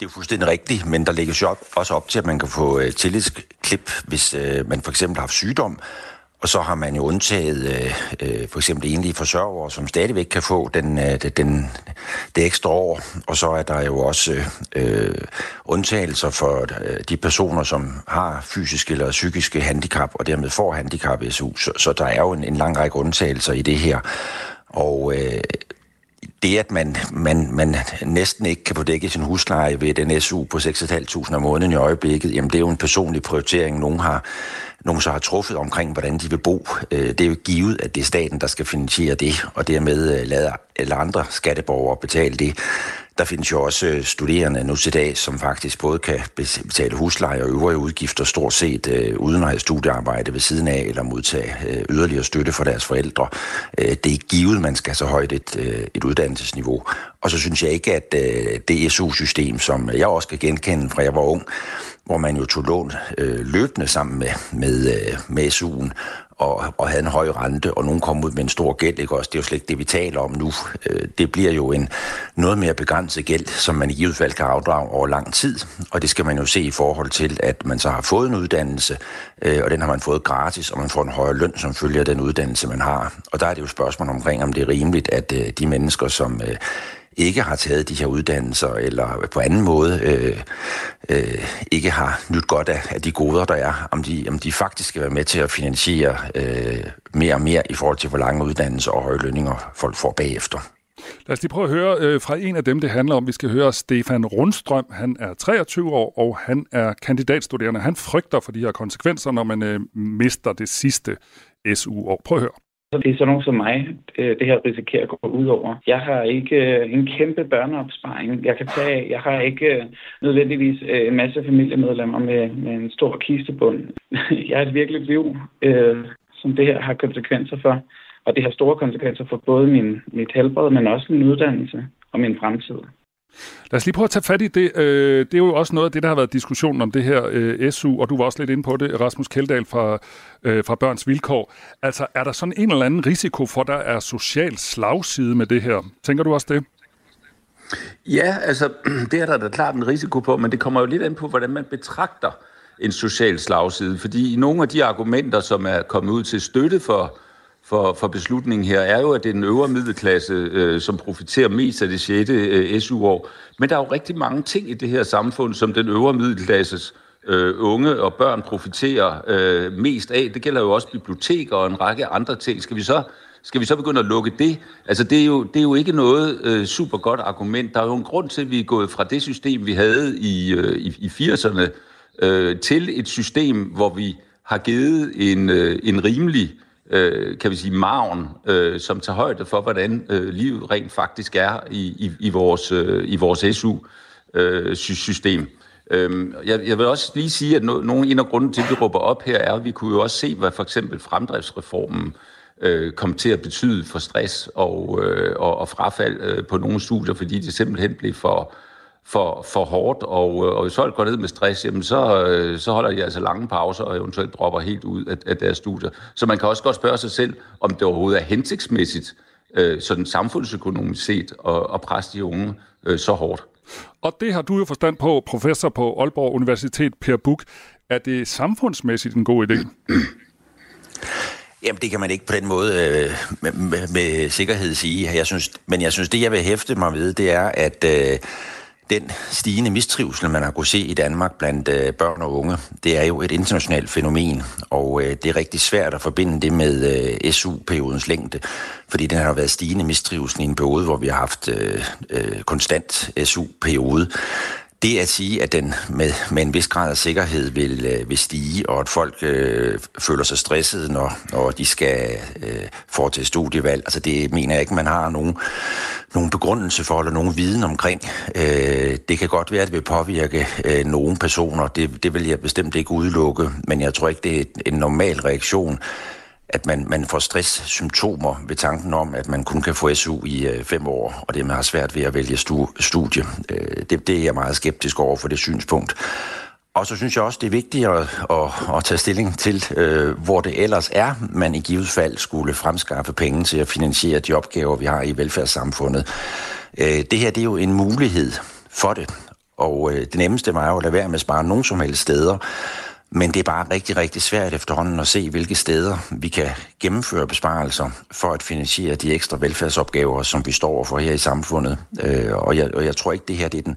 Det er fuldstændig rigtigt, men der ligger jo også op til, at man kan få øh, tillidsklip, hvis øh, man for eksempel har haft sygdom, og så har man jo undtaget øh, øh, for eksempel enlige forsørgere, som stadigvæk kan få den, øh, den, det ekstra år. Og så er der jo også øh, undtagelser for øh, de personer, som har fysiske eller psykiske handicap, og dermed får handicap i SU. Så, så der er jo en, en lang række undtagelser i det her. Og øh, det, at man, man, man næsten ikke kan få dækket sin husleje ved den SU på 6.500 om måneden i øjeblikket, jamen det er jo en personlig prioritering, nogen har nogen så har truffet omkring, hvordan de vil bo. Øh, det er jo givet, at det er staten, der skal finansiere det, og dermed øh, lader eller andre skatteborgere betale det. Der findes jo også øh, studerende nu til dag, som faktisk både kan betale husleje og øvrige udgifter stort set øh, uden at have studiearbejde ved siden af, eller modtage øh, yderligere støtte fra deres forældre. Øh, det er givet, man skal så højt et, øh, et uddannelsesniveau. Og så synes jeg ikke, at øh, det SU-system, som jeg også kan genkende fra jeg var ung, hvor man jo tog lån øh, løbende sammen med, med, øh, med SU'en, og, og havde en høj rente, og nogen kom ud med en stor gæld, ikke også? Det er jo slet ikke det, vi taler om nu. Øh, det bliver jo en noget mere begrænset gæld, som man i givet fald kan afdrage over lang tid, og det skal man jo se i forhold til, at man så har fået en uddannelse, øh, og den har man fået gratis, og man får en højere løn, som følger den uddannelse, man har. Og der er det jo spørgsmål omkring, om det er rimeligt, at øh, de mennesker, som øh, ikke har taget de her uddannelser, eller på anden måde øh, øh, ikke har nyt godt af, af de goder, der er, om de, om de faktisk skal være med til at finansiere øh, mere og mere i forhold til, hvor lange uddannelser og høje lønninger folk får bagefter. Lad os lige prøve at høre øh, fra en af dem, det handler om. Vi skal høre Stefan Rundstrøm. Han er 23 år, og han er kandidatstuderende. Han frygter for de her konsekvenser, når man øh, mister det sidste SU-år. Prøv at høre. Så det er sådan nogen som mig, øh, det her risikerer at gå ud over. Jeg har ikke øh, en kæmpe børneopsparing. Jeg kan tage, jeg har ikke øh, nødvendigvis en masse familiemedlemmer med, med en stor kistebund. *laughs* Jeg har et virkeligt liv, som det her har konsekvenser for. Og det har store konsekvenser for både min, mit helbred, men også min uddannelse og min fremtid. Lad os lige prøve at tage fat i det. Øh, det er jo også noget af det, der har været diskussionen om det her øh, SU, og du var også lidt inde på det, Rasmus Keldahl fra, øh, fra Børns Vilkår. Altså, er der sådan en eller anden risiko for, at der er social slagside med det her? Tænker du også det? Ja, altså, *clears throat* det er der da klart en risiko på, men det kommer jo lidt an på, hvordan man betragter en social slagside. Fordi nogle af de argumenter, som er kommet ud til støtte for for, for beslutningen her, er jo, at det er den øvre middelklasse, øh, som profiterer mest af det 6. Øh, SU-år. Men der er jo rigtig mange ting i det her samfund, som den øvre middelklasses øh, unge og børn profiterer øh, mest af. Det gælder jo også biblioteker og en række andre ting. Skal vi så skal vi så begynde at lukke det? Altså, det er jo, det er jo ikke noget øh, super godt argument. Der er jo en grund til, at vi er gået fra det system, vi havde i, øh, i, i 80'erne, øh, til et system, hvor vi har givet en, øh, en rimelig øh, øh, kan vi sige, maven, øh, som tager højde for, hvordan øh, livet rent faktisk er i, i, i vores, øh, i vores SU-system. Øh, øhm, jeg, jeg vil også lige sige, at no, nogle en af grunden til, at vi råber op her, er, at vi kunne jo også se, hvad for eksempel fremdriftsreformen øh, kom til at betyde for stress og, øh, og, og frafald øh, på nogle studier, fordi det simpelthen blev for, for, for hårdt, og, øh, og hvis folk går ned med stress, jamen så, øh, så holder de altså lange pauser og eventuelt dropper helt ud af, af deres studier. Så man kan også godt spørge sig selv, om det overhovedet er hensigtsmæssigt, øh, sådan samfundsøkonomisk set, at, at presse de unge øh, så hårdt. Og det har du jo forstand på, professor på Aalborg Universitet, Per Buk. Er det samfundsmæssigt en god idé? Jamen, det kan man ikke på den måde øh, med, med, med sikkerhed sige. Jeg synes, men jeg synes, det jeg vil hæfte mig ved, det er, at øh, den stigende mistrivsel, man har kunnet se i Danmark blandt øh, børn og unge, det er jo et internationalt fænomen, og øh, det er rigtig svært at forbinde det med øh, SU-periodens længde, fordi den har været stigende mistrivsel i en periode, hvor vi har haft øh, øh, konstant SU-periode. Det at sige, at den med, med en vis grad af sikkerhed vil, øh, vil stige, og at folk øh, føler sig stresset, når, når de skal øh, foretage studievalg, altså det mener jeg ikke, man har nogen, nogen begrundelse for, eller nogen viden omkring. Øh, det kan godt være, at det vil påvirke øh, nogle personer, det, det vil jeg bestemt ikke udelukke, men jeg tror ikke, det er en normal reaktion at man, man får stresssymptomer ved tanken om, at man kun kan få SU i øh, fem år, og det man har svært ved at vælge stu, studie. Øh, det, det er jeg meget skeptisk over for det synspunkt. Og så synes jeg også, det er vigtigt at, at, at tage stilling til, øh, hvor det ellers er, man i givet fald skulle fremskaffe penge til at finansiere de opgaver, vi har i velfærdssamfundet. Øh, det her det er jo en mulighed for det, og øh, det nemmeste var jo at lade være med at spare nogen som helst steder. Men det er bare rigtig, rigtig svært efterhånden at se, hvilke steder vi kan gennemføre besparelser for at finansiere de ekstra velfærdsopgaver, som vi står for her i samfundet. Øh, og, jeg, og jeg tror ikke, det her det er den,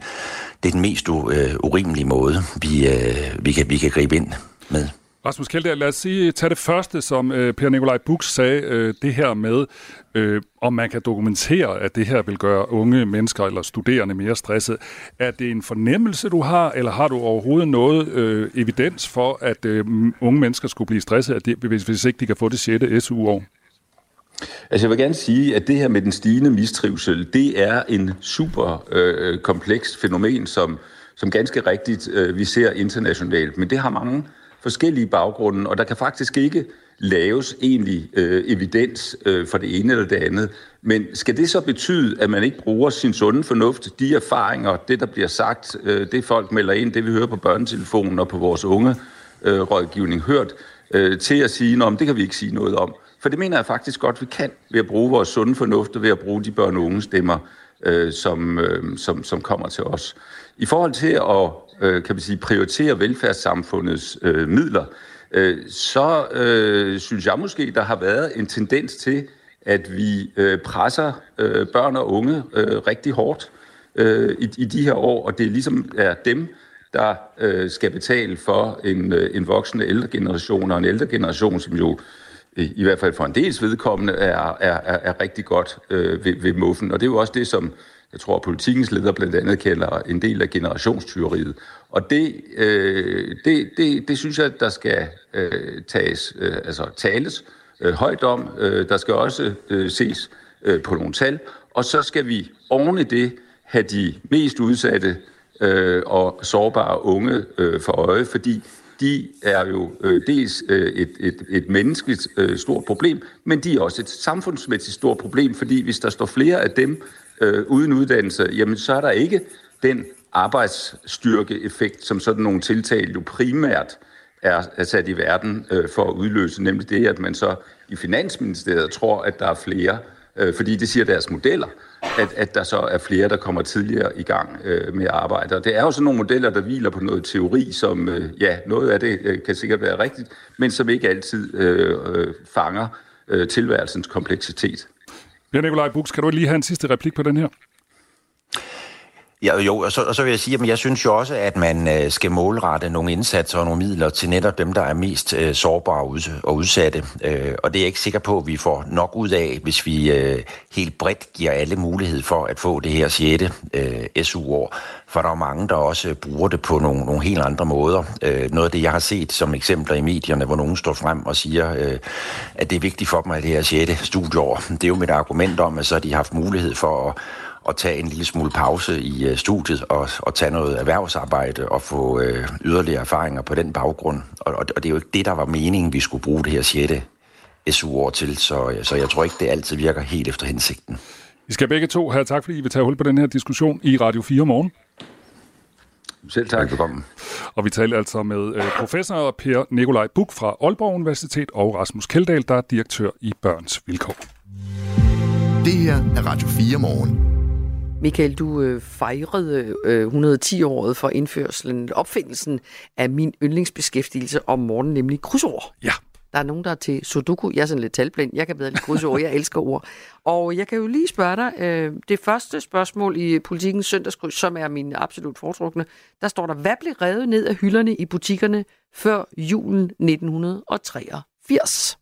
det er den mest uh, urimelige måde, vi, øh, vi, kan, vi kan gribe ind med. Rasmus Kjeldahl, lad os sige, tage det første, som øh, Per Nikolaj Bux sagde, øh, det her med, øh, om man kan dokumentere, at det her vil gøre unge mennesker eller studerende mere stresset. Er det en fornemmelse, du har, eller har du overhovedet noget øh, evidens for, at øh, unge mennesker skulle blive stresset, at de, hvis, hvis ikke de kan få det 6. SU-år? Altså jeg vil gerne sige, at det her med den stigende mistrivsel, det er en super øh, kompleks fænomen, som, som ganske rigtigt øh, vi ser internationalt. Men det har mange forskellige baggrunde, og der kan faktisk ikke laves egentlig øh, evidens øh, for det ene eller det andet. Men skal det så betyde, at man ikke bruger sin sunde fornuft, de erfaringer, det der bliver sagt, øh, det folk melder ind, det vi hører på børnetelefonen og på vores unge øh, rådgivning hørt, øh, til at sige, om det kan vi ikke sige noget om. For det mener jeg faktisk godt, vi kan ved at bruge vores sunde fornuft og ved at bruge de børn og unge stemmer, øh, som, øh, som, som kommer til os. I forhold til at øh, kan man sige, prioritere velfærdssamfundets øh, midler, øh, så øh, synes jeg måske, der har været en tendens til, at vi øh, presser øh, børn og unge øh, rigtig hårdt øh, i, i de her år, og det er ligesom er dem, der øh, skal betale for en, øh, en voksende ældre generation, og en ældre generation, som jo øh, Øh, i hvert fald for en dels vedkommende, er, er, er, er rigtig godt øh, ved, ved muffen. Og det er jo også det, som jeg tror, politikens leder blandt andet kalder en del af generationstyveriet. Og det, øh, det, det, det synes jeg, der skal øh, tages, øh, altså tales øh, højt om. Øh, der skal også øh, ses øh, på nogle tal. Og så skal vi oven i det have de mest udsatte øh, og sårbare unge øh, for øje, fordi de er jo øh, dels øh, et, et, et menneskeligt øh, stort problem, men de er også et samfundsmæssigt stort problem, fordi hvis der står flere af dem øh, uden uddannelse, jamen så er der ikke den arbejdsstyrkeeffekt, som sådan nogle tiltag jo primært er, er sat i verden øh, for at udløse, nemlig det, at man så i Finansministeriet tror, at der er flere, øh, fordi det siger deres modeller, at, at der så er flere, der kommer tidligere i gang øh, med at arbejde. Og det er jo sådan nogle modeller, der hviler på noget teori, som, øh, ja, noget af det øh, kan sikkert være rigtigt, men som ikke altid øh, øh fanger øh, tilværelsens kompleksitet. Ja, Nikolaj Buks, kan du lige have en sidste replik på den her? Ja, jo, og så, og så vil jeg sige, at jeg synes jo også, at man øh, skal målrette nogle indsatser og nogle midler til netop dem, der er mest øh, sårbare og udsatte. Øh, og det er jeg ikke sikker på, at vi får nok ud af, hvis vi øh, helt bredt giver alle mulighed for at få det her 6. Øh, SU-år. For der er mange, der også bruger det på nogle, nogle helt andre måder. Øh, noget af det, jeg har set som eksempler i medierne, hvor nogen står frem og siger, øh, at det er vigtigt for dem, at det her 6. studieår. Det er jo mit argument om, at så har de haft mulighed for at at tage en lille smule pause i uh, studiet og, og tage noget erhvervsarbejde og få uh, yderligere erfaringer på den baggrund. Og, og, og det er jo ikke det, der var meningen, vi skulle bruge det her 6. SU-år til, så, så jeg tror ikke, det altid virker helt efter hensigten. Vi skal begge to have tak, fordi I vil tage hul på den her diskussion i Radio 4 morgen. Selv tak. Velkommen. Og vi taler altså med øh, professor Per Nikolaj Buk fra Aalborg Universitet og Rasmus Keldahl, der er direktør i Børns Vilkår. Det her er Radio 4 morgen. Michael, du øh, fejrede øh, 110-året for indførselen, opfindelsen af min yndlingsbeskæftigelse om morgenen, nemlig krydsord. Ja. Der er nogen, der er til Sudoku. Jeg er sådan lidt talblind. Jeg kan bedre lide krydsord. Jeg elsker ord. Og jeg kan jo lige spørge dig. Øh, det første spørgsmål i politikens søndagskryds, som er min absolut foretrukne, der står der, hvad blev revet ned af hylderne i butikkerne før julen 1983?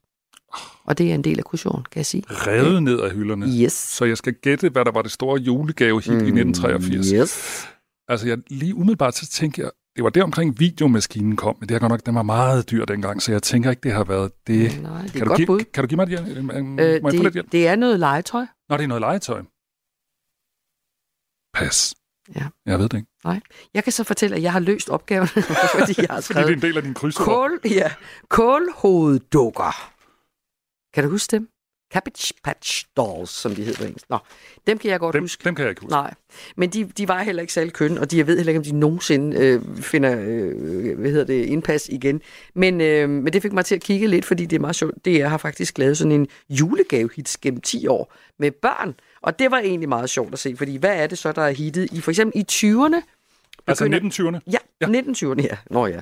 Og det er en del af kursionen, kan jeg sige. Revet ned af hylderne? Yes. Så jeg skal gætte, hvad der var det store julegave hit mm, i 1983. Yes. Altså, jeg, lige umiddelbart så tænker jeg, det var der omkring videomaskinen kom, men det er godt nok, den var meget dyr dengang, så jeg tænker ikke, det har været det. Nej, det kan, er du give, bud. kan du give mig det? Øh, må Øh, jeg få lidt det, hjælp? det er noget legetøj. Nå, det er noget legetøj. Pas. Ja. Jeg ved det ikke. Nej. Jeg kan så fortælle, at jeg har løst opgaven, *laughs* fordi jeg har *laughs* Fordi skrevet... det er en del af din krydsord. Kål, ja, kålhoveddukker. Kan du huske dem? Cabbage Patch Dolls, som de hedder engelsk. Nå, dem kan jeg godt Dem, huske. dem kan jeg ikke huske. Nej, men de, de var heller ikke særlig kønne, og de, jeg ved heller ikke, om de nogensinde øh, finder øh, hvad hedder det, indpas igen. Men, øh, men det fik mig til at kigge lidt, fordi det er meget sjovt. Det har faktisk lavet sådan en julegavehits gennem 10 år med børn, og det var egentlig meget sjovt at se, fordi hvad er det så, der er hittet i for eksempel i 20'erne? Altså begynder- 1920'erne? Ja, ja. 1920'erne, ja. Nå ja.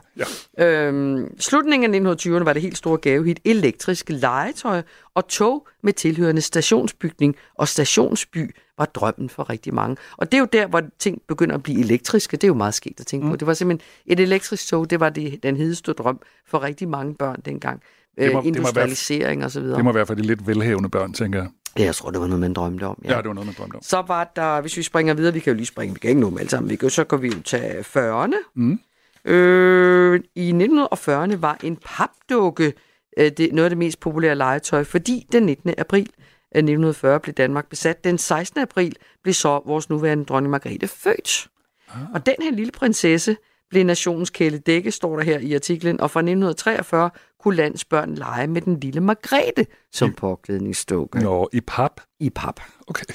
ja. Øhm, slutningen af 1920'erne var det helt store gavehit elektriske legetøj og tog med tilhørende stationsbygning og stationsby var drømmen for rigtig mange. Og det er jo der, hvor ting begynder at blive elektriske. Det er jo meget sket at tænke mm. på. Det var simpelthen et elektrisk tog, det var det, den hedeste drøm for rigtig mange børn dengang. Det må- Øh, det må være- industrialisering og så videre. Det må være for de lidt velhævende børn, tænker jeg. Ja, jeg tror, det var noget, man drømte om. Ja, det var noget, man drømte om. Så var der, hvis vi springer videre, vi kan jo lige springe, vi kan ikke nå dem alle sammen, vi kan, så kan vi jo tage 40'erne. Mm. Øh, I 1940'erne var en papdukke øh, det, noget af det mest populære legetøj, fordi den 19. april af 1940 blev Danmark besat. Den 16. april blev så vores nuværende dronning Margrethe født. Ah. Og den her lille prinsesse blev nationens kæledække, står der her i artiklen, og fra 1943 kunne landets børn lege med den lille Margrethe som påklædningsdukke. Nå, i pap? I pap. Okay.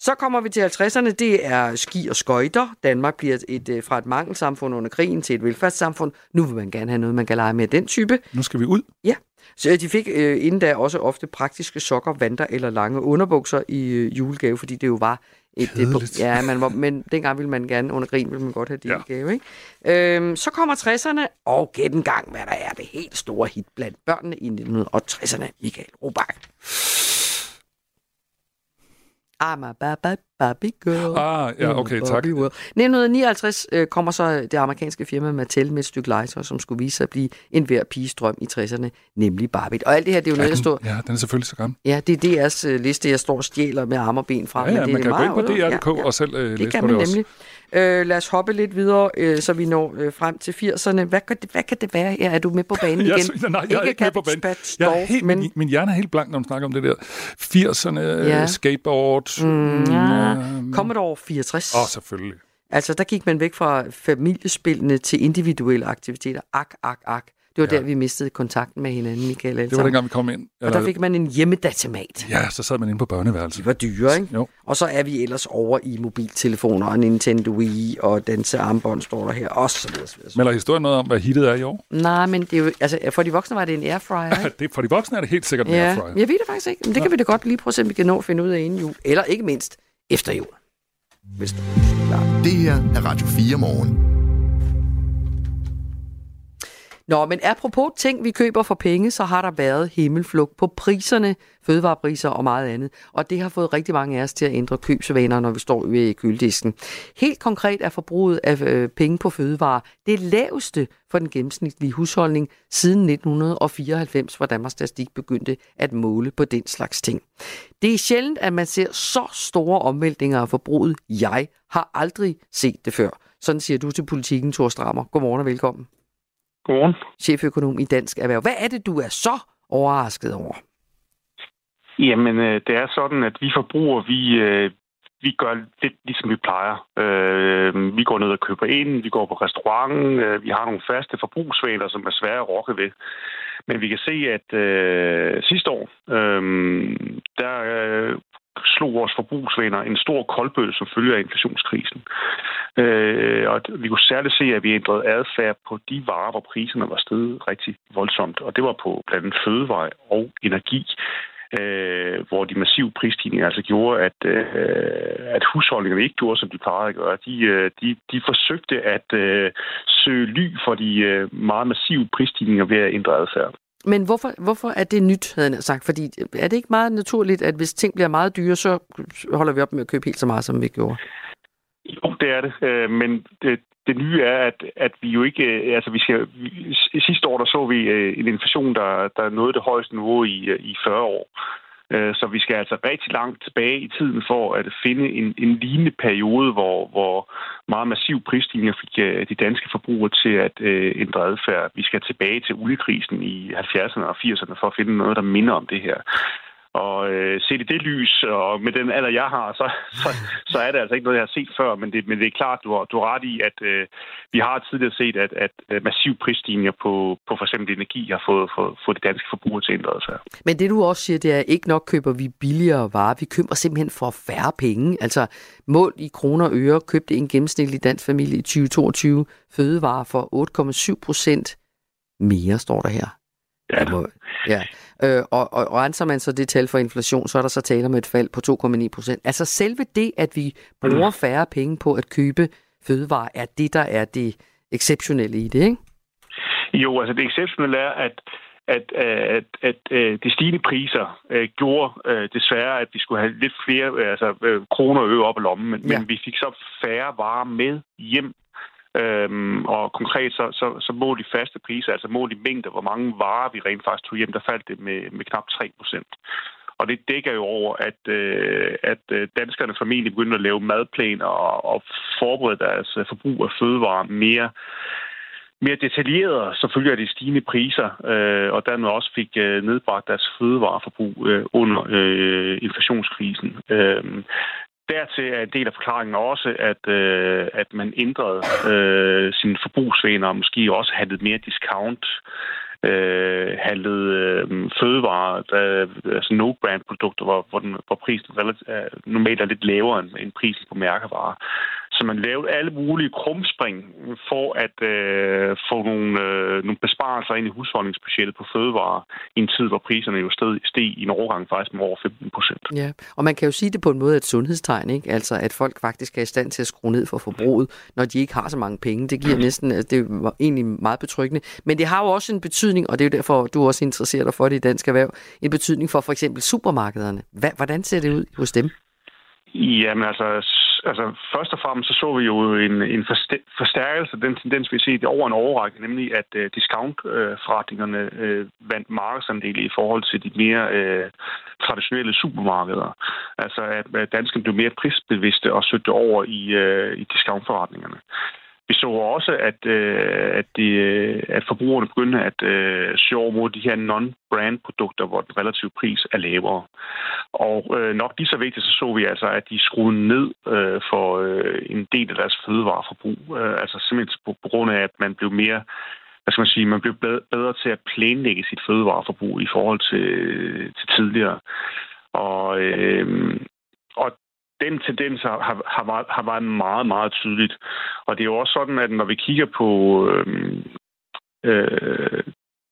Så kommer vi til 50'erne. Det er ski og skøjter. Danmark bliver et, øh, fra et mangelsamfund under krigen til et velfærdssamfund. Nu vil man gerne have noget, man kan lege med den type. Nu skal vi ud. Ja. Så de fik øh, inden da også ofte praktiske sokker, vanter eller lange underbukser i øh, julegave, fordi det jo var et... Kedeligt. ja, man var, men dengang ville man gerne, under krigen ville man godt have det ja. gave, ikke? Øhm, så kommer 60'erne, og gæt en gang, hvad der er det helt store hit blandt børnene i 1960'erne. Michael Robach. I'm a bad, bad Barbie Girl. Ah, ja, okay, tak. World. 1959 øh, kommer så det amerikanske firma Mattel med et stykke legetøj, som skulle vise sig at blive en hver piges drøm i 60'erne, nemlig Barbie. Og alt det her, det er jo Ja, noget, der står... ja, den er selvfølgelig så gammel. Ja, det er DR's øh, liste, jeg står og stjæler med arme og ben fra. Ja, ja, men det man kan gå ind meget på DR.dk og selv øh, Det læse kan på man det også. nemlig. Øh, lad os hoppe lidt videre, øh, så vi når øh, frem til 80'erne. Hvad kan, det, hvad kan det være? Ja, er du med på banen *laughs* igen? Jeg, sy- nej, jeg er ikke med på banen. Cabbage Jeg er helt, men... min, min hjerne er helt blank, når du snakker om det der. 80'erne, Ja. ja. skateboard. Mm, ja. Øhm, Commodore 64. Åh, selvfølgelig. Altså, der gik man væk fra familiespillene til individuelle aktiviteter. Ak, ak, ak. Det var ja. der, vi mistede kontakten med hinanden, Michael. Det var dengang, vi kom ind. Og der fik man en hjemmedatamat. Ja, så sad man inde på børneværelset. De var dyre, ikke? Jo. Og så er vi ellers over i mobiltelefoner og Nintendo Wii og dansearmbånd står der her, og så videre, så videre. Melder historien noget om, hvad hittet er i år? Nej, men det er jo, altså, for de voksne var det en airfryer, *laughs* ikke? det, for de voksne er det helt sikkert en ja, airfryer. jeg ved det faktisk ikke. Men det kan vi da godt lige prøve at se, om vi kan nå at finde ud af inden jul. Eller ikke mindst efter jul. Hvis du Det her er Radio 4 morgen. Nå, men apropos ting, vi køber for penge, så har der været himmelflugt på priserne, fødevarepriser og meget andet. Og det har fået rigtig mange af os til at ændre købsvaner, når vi står ved køledisken. Helt konkret er forbruget af øh, penge på fødevarer det laveste for den gennemsnitlige husholdning siden 1994, hvor Danmarks Statistik begyndte at måle på den slags ting. Det er sjældent, at man ser så store omvæltninger af forbruget. Jeg har aldrig set det før. Sådan siger du til politikken, Thor Strammer. Godmorgen og velkommen. Godmorgen. Cheføkonom i Dansk Erhverv. Hvad er det, du er så overrasket over? Jamen, øh, det er sådan, at vi forbrugere, vi, øh, vi gør lidt ligesom vi plejer. Øh, vi går ned og køber ind, vi går på restaurant, øh, vi har nogle faste forbrugsvaner, som er svære at rokke ved. Men vi kan se, at øh, sidste år, øh, der øh, slog vores forbrugsvaner en stor koldbød som følge af inflationskrisen. Øh, og vi kunne særligt se, at vi ændrede adfærd på de varer, hvor priserne var steget rigtig voldsomt. Og det var på blandt andet fødevare og energi, øh, hvor de massive prisstigninger altså gjorde, at, øh, at husholdningerne ikke gjorde, som de plejede at gøre. De, øh, de, de forsøgte at øh, søge ly for de øh, meget massive prisstigninger ved at ændre adfærd. Men hvorfor, hvorfor er det nyt, havde han sagt? Fordi øh, er det ikke meget naturligt, at hvis ting bliver meget dyre, så øh, holder vi op med at købe helt så meget, som vi gjorde? Jo, det er det. Øh, men det, det nye er, at, at vi jo ikke... Altså, vi skal, sidste år der så vi en inflation, der, der nåede det højeste niveau i, i 40 år. Øh, Så vi skal altså rigtig langt tilbage i tiden for at finde en, en lignende periode, hvor, hvor meget massiv prisstigninger fik øh, de danske forbrugere til at øh, ændre adfærd. Vi skal tilbage til oliekrisen i 70'erne og 80'erne for at finde noget, der minder om det her. Og øh, set i det lys, og med den alder, jeg har, så, så, så er det altså ikke noget, jeg har set før. Men det, men det er klart, du har, du har ret i, at øh, vi har tidligere set, at, at øh, massiv prisstigninger på, på for eksempel energi har fået, fået, fået de danske forbrugere til at ændre sig. Men det du også siger, det er, at ikke nok køber vi billigere varer. Vi køber simpelthen for færre penge. Altså mål i kroner og øre købte en gennemsnitlig dansk familie i 2022 fødevarer for 8,7 procent mere, står der her. Ja. Må, ja. Øh, og, og renser man så det tal for inflation, så er der så tale om et fald på 2,9 procent. Altså selve det, at vi bruger færre penge på at købe fødevarer, er det, der er det exceptionelle i det, ikke? Jo, altså det exceptionelle er, at at, at, at, at de stigende priser øh, gjorde øh, desværre, at vi skulle have lidt flere øh, altså, øh, kroner og øre op i lommen, men, ja. men vi fik så færre varer med hjem. Øhm, og konkret så, så, så mål de faste priser, altså mål i mængder, hvor mange varer vi rent faktisk tog hjem, der faldt det med, med knap 3 procent. Og det dækker jo over, at, øh, at øh, danskerne formentlig begyndte at lave madplaner og, og forberede deres øh, forbrug af fødevarer mere mere detaljeret, så følger de stigende priser, øh, og dermed også fik øh, nedbragt deres fødevareforbrug øh, under øh, inflationskrisen. Øh, dertil er en del af forklaringen også, at, øh, at man ændrede øh, sine forbrugsvaner og måske også handlede mere discount øh, handlede øh, fødevarer, der, altså no-brand-produkter, hvor, hvor, den, hvor prisen relativt, er, normalt er lidt lavere end, end prisen på mærkevarer. Så man lavede alle mulige krumspring for at øh, få nogle, øh, nogle besparelser ind i husholdningsbudgettet på fødevarer i en tid, hvor priserne jo steg, steg i en overgang faktisk med over 15 procent. Ja, og man kan jo sige det på en måde et sundhedstegn, ikke? Altså, at folk faktisk er i stand til at skrue ned for forbruget, når de ikke har så mange penge. Det giver næsten, altså, det er egentlig meget betryggende. Men det har jo også en betydning, og det er jo derfor, du også interesserer dig for det i dansk erhverv, en betydning for for eksempel supermarkederne. Hvordan ser det ud hos dem? Jamen altså, altså, først og fremmest så så vi jo en, en forstærkelse af den tendens, vi har set over en overrække, nemlig at uh, discount-forretningerne uh, vandt markedsandel i forhold til de mere uh, traditionelle supermarkeder. Altså at, at danskerne blev mere prisbevidste og søgte over i, uh, i discountforretningerne. Vi så også, at, øh, at, de, øh, at forbrugerne begyndte at øh, søge mod de her non-brand-produkter, hvor den relative pris er lavere. Og øh, nok lige så vigtigt, så så vi altså, at de skruede ned øh, for øh, en del af deres fødevareforbrug. Øh, altså simpelthen på, på grund af, at man blev mere hvad skal man sige, man blev bedre til at planlægge sit fødevareforbrug i forhold til, til tidligere. Og, øh, og den tendens har, har, har, har været meget, meget tydeligt. Og det er jo også sådan, at når vi kigger på øhm, øh, øh,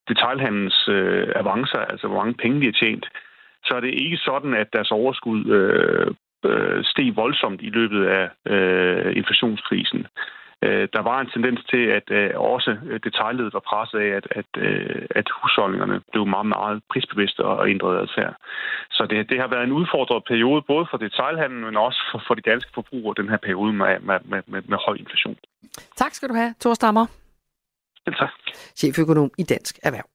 detaljhandels øh, avancer, altså hvor mange penge de har tjent, så er det ikke sådan, at deres overskud øh, øh, steg voldsomt i løbet af øh, inflationskrisen. Øh, der var en tendens til, at øh, også detaljledet var presset af, at, at, øh, at husholdningerne blev meget, meget prisbevidste og ændrede adfærd. Så det, det har været en udfordret periode, både for detaljhandlen, men også for, for de danske forbrugere, den her periode med, med, med, med, med høj inflation. Tak skal du have, Thor Stammer. Selv tak. Cheføkonom i Dansk Erhverv.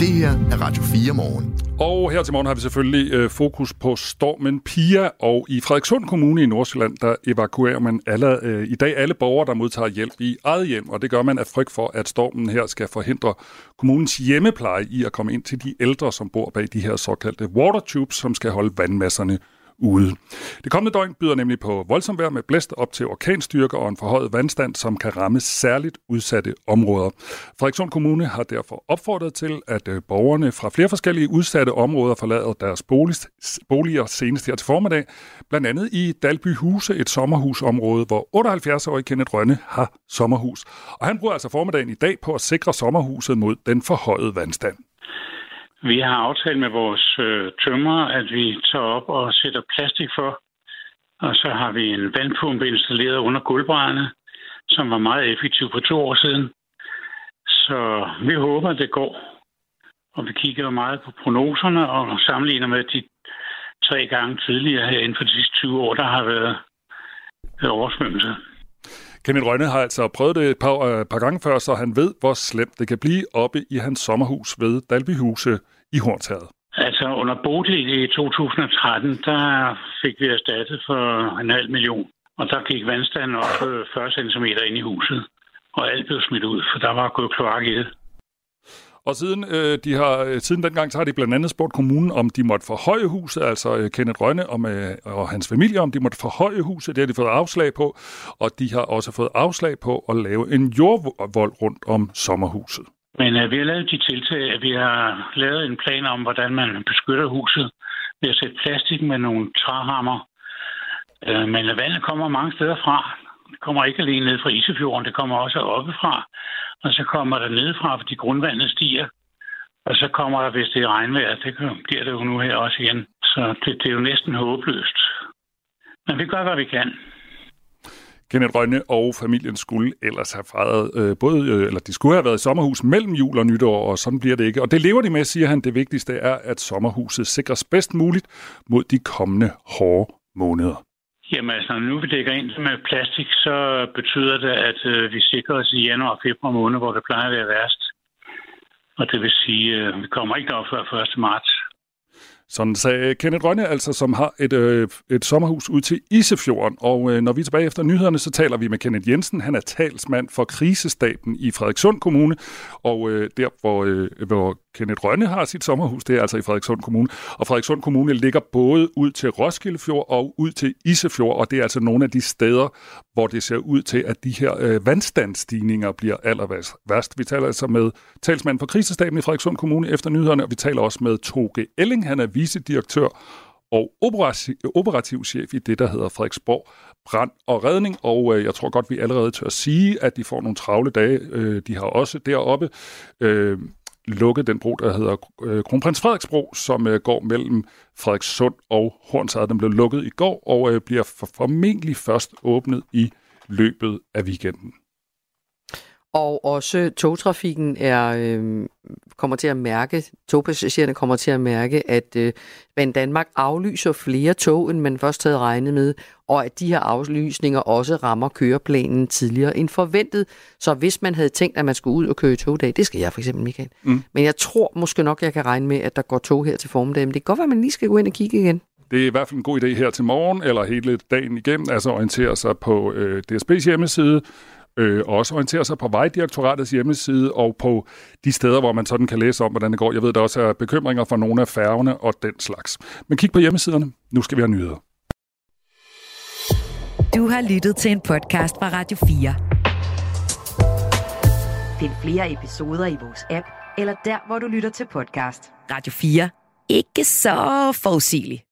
Det her er Radio 4 morgen. Og her til morgen har vi selvfølgelig øh, fokus på stormen Pia, og i Frederikssund Kommune i Nordsjælland, der evakuerer man alle, øh, i dag alle borgere, der modtager hjælp i eget hjem, og det gør man af frygt for, at stormen her skal forhindre kommunens hjemmepleje i at komme ind til de ældre, som bor bag de her såkaldte water tubes, som skal holde vandmasserne ude. Det kommende døgn byder nemlig på voldsomt vejr med blæst op til orkanstyrke og en forhøjet vandstand, som kan ramme særligt udsatte områder. Frederikshund Kommune har derfor opfordret til, at øh, borgerne fra flere forskellige udsatte områder forlader deres boliger senest her til formiddag. Blandt andet i Dalby Huse, et sommerhusområde, hvor 78-årige Kenneth Rønne har sommerhus. Og han bruger altså formiddagen i dag på at sikre sommerhuset mod den forhøjede vandstand. Vi har aftalt med vores øh, tømmer, at vi tager op og sætter plastik for. Og så har vi en vandpumpe installeret under gulvbrædderne, som var meget effektiv for to år siden. Så vi håber, at det går. Og vi kigger jo meget på prognoserne og sammenligner med de tre gange tidligere her inden for de sidste 20 år, der har været oversvømmelse. Kenneth Rønne har altså prøvet det et par, øh, par gange før, så han ved, hvor slemt det kan blive oppe i hans sommerhus ved Dalbyhuse i Hornshavet. Altså under Bodil i 2013, der fik vi erstattet for en halv million. Og der gik vandstanden op øh, 40 cm ind i huset. Og alt blev smidt ud, for der var gået kloak i det. Og siden, øh, de har, øh, siden dengang, så har de blandt andet spurgt kommunen, om de måtte forhøje huset, altså øh, Kenneth Rønne og, med, øh, og hans familie, om de måtte forhøje huset. Det har de fået afslag på, og de har også fået afslag på at lave en jordvold rundt om sommerhuset. Men øh, vi har lavet de tiltag, at vi har lavet en plan om, hvordan man beskytter huset ved at sætte plastik med nogle træhammer. Øh, men vandet kommer mange steder fra. Det kommer ikke alene ned fra Isefjorden, det kommer også oppefra og så kommer der nedefra, fordi grundvandet stiger. Og så kommer der, hvis det er regnvejr, det bliver det jo nu her også igen. Så det, det er jo næsten håbløst. Men vi gør, hvad vi kan. Kenneth Rønne og familien skulle ellers have fejret øh, både, øh, eller de skulle have været i sommerhus mellem jul og nytår, og sådan bliver det ikke. Og det lever de med, siger han. Det vigtigste er, at sommerhuset sikres bedst muligt mod de kommende hårde måneder. Jamen altså, når nu vi dækker ind med plastik, så betyder det, at øh, vi sikrer os i januar og februar måned, hvor det plejer at være værst. Og det vil sige, øh, vi kommer ikke op før 1. marts. Sådan sagde øh, Kenneth Rønne, altså, som har et, øh, et sommerhus ud til Isefjorden. Og øh, når vi er tilbage efter nyhederne, så taler vi med Kenneth Jensen. Han er talsmand for krisestaben i Frederikssund Kommune. Og øh, der, hvor, øh, hvor Kenneth Rønne har sit sommerhus, det er altså i Frederikssund Kommune. Og Frederikssund Kommune ligger både ud til Roskildefjord og ud til Isefjord. Og det er altså nogle af de steder, hvor det ser ud til, at de her øh, vandstandsstigninger bliver aller værst. Vi taler altså med talsmand for krisestaben i Frederikssund Kommune efter nyhederne, og vi taler også med Toge Elling. Han er vicedirektør og operativ, chef i det, der hedder Frederiksborg Brand og Redning. Og øh, jeg tror godt, vi allerede tør sige, at de får nogle travle dage. Øh, de har også deroppe øh, lukket den bro, der hedder øh, Kronprins Frederiksbro, som øh, går mellem Frederikssund og Hornsad. Den blev lukket i går og øh, bliver for, formentlig først åbnet i løbet af weekenden. Og også togtrafikken er, øh, kommer til at mærke, togpassagererne kommer til at mærke, at øh, man Danmark aflyser flere tog, end man først havde regnet med, og at de her aflysninger også rammer køreplanen tidligere end forventet. Så hvis man havde tænkt, at man skulle ud og køre i togdag, det skal jeg for eksempel, Michael. Mm. Men jeg tror måske nok, jeg kan regne med, at der går tog her til formiddag. Men det kan godt være, at man lige skal gå ind og kigge igen. Det er i hvert fald en god idé her til morgen, eller hele dagen igennem, altså orientere sig på øh, DSB's hjemmeside, øh, og også orientere sig på Vejdirektoratets hjemmeside og på de steder, hvor man sådan kan læse om, hvordan det går. Jeg ved, der også er bekymringer for nogle af færgerne og den slags. Men kig på hjemmesiderne. Nu skal vi have nyheder. Du har lyttet til en podcast fra Radio 4. Find flere episoder i vores app, eller der, hvor du lytter til podcast. Radio 4. Ikke så forudsigeligt.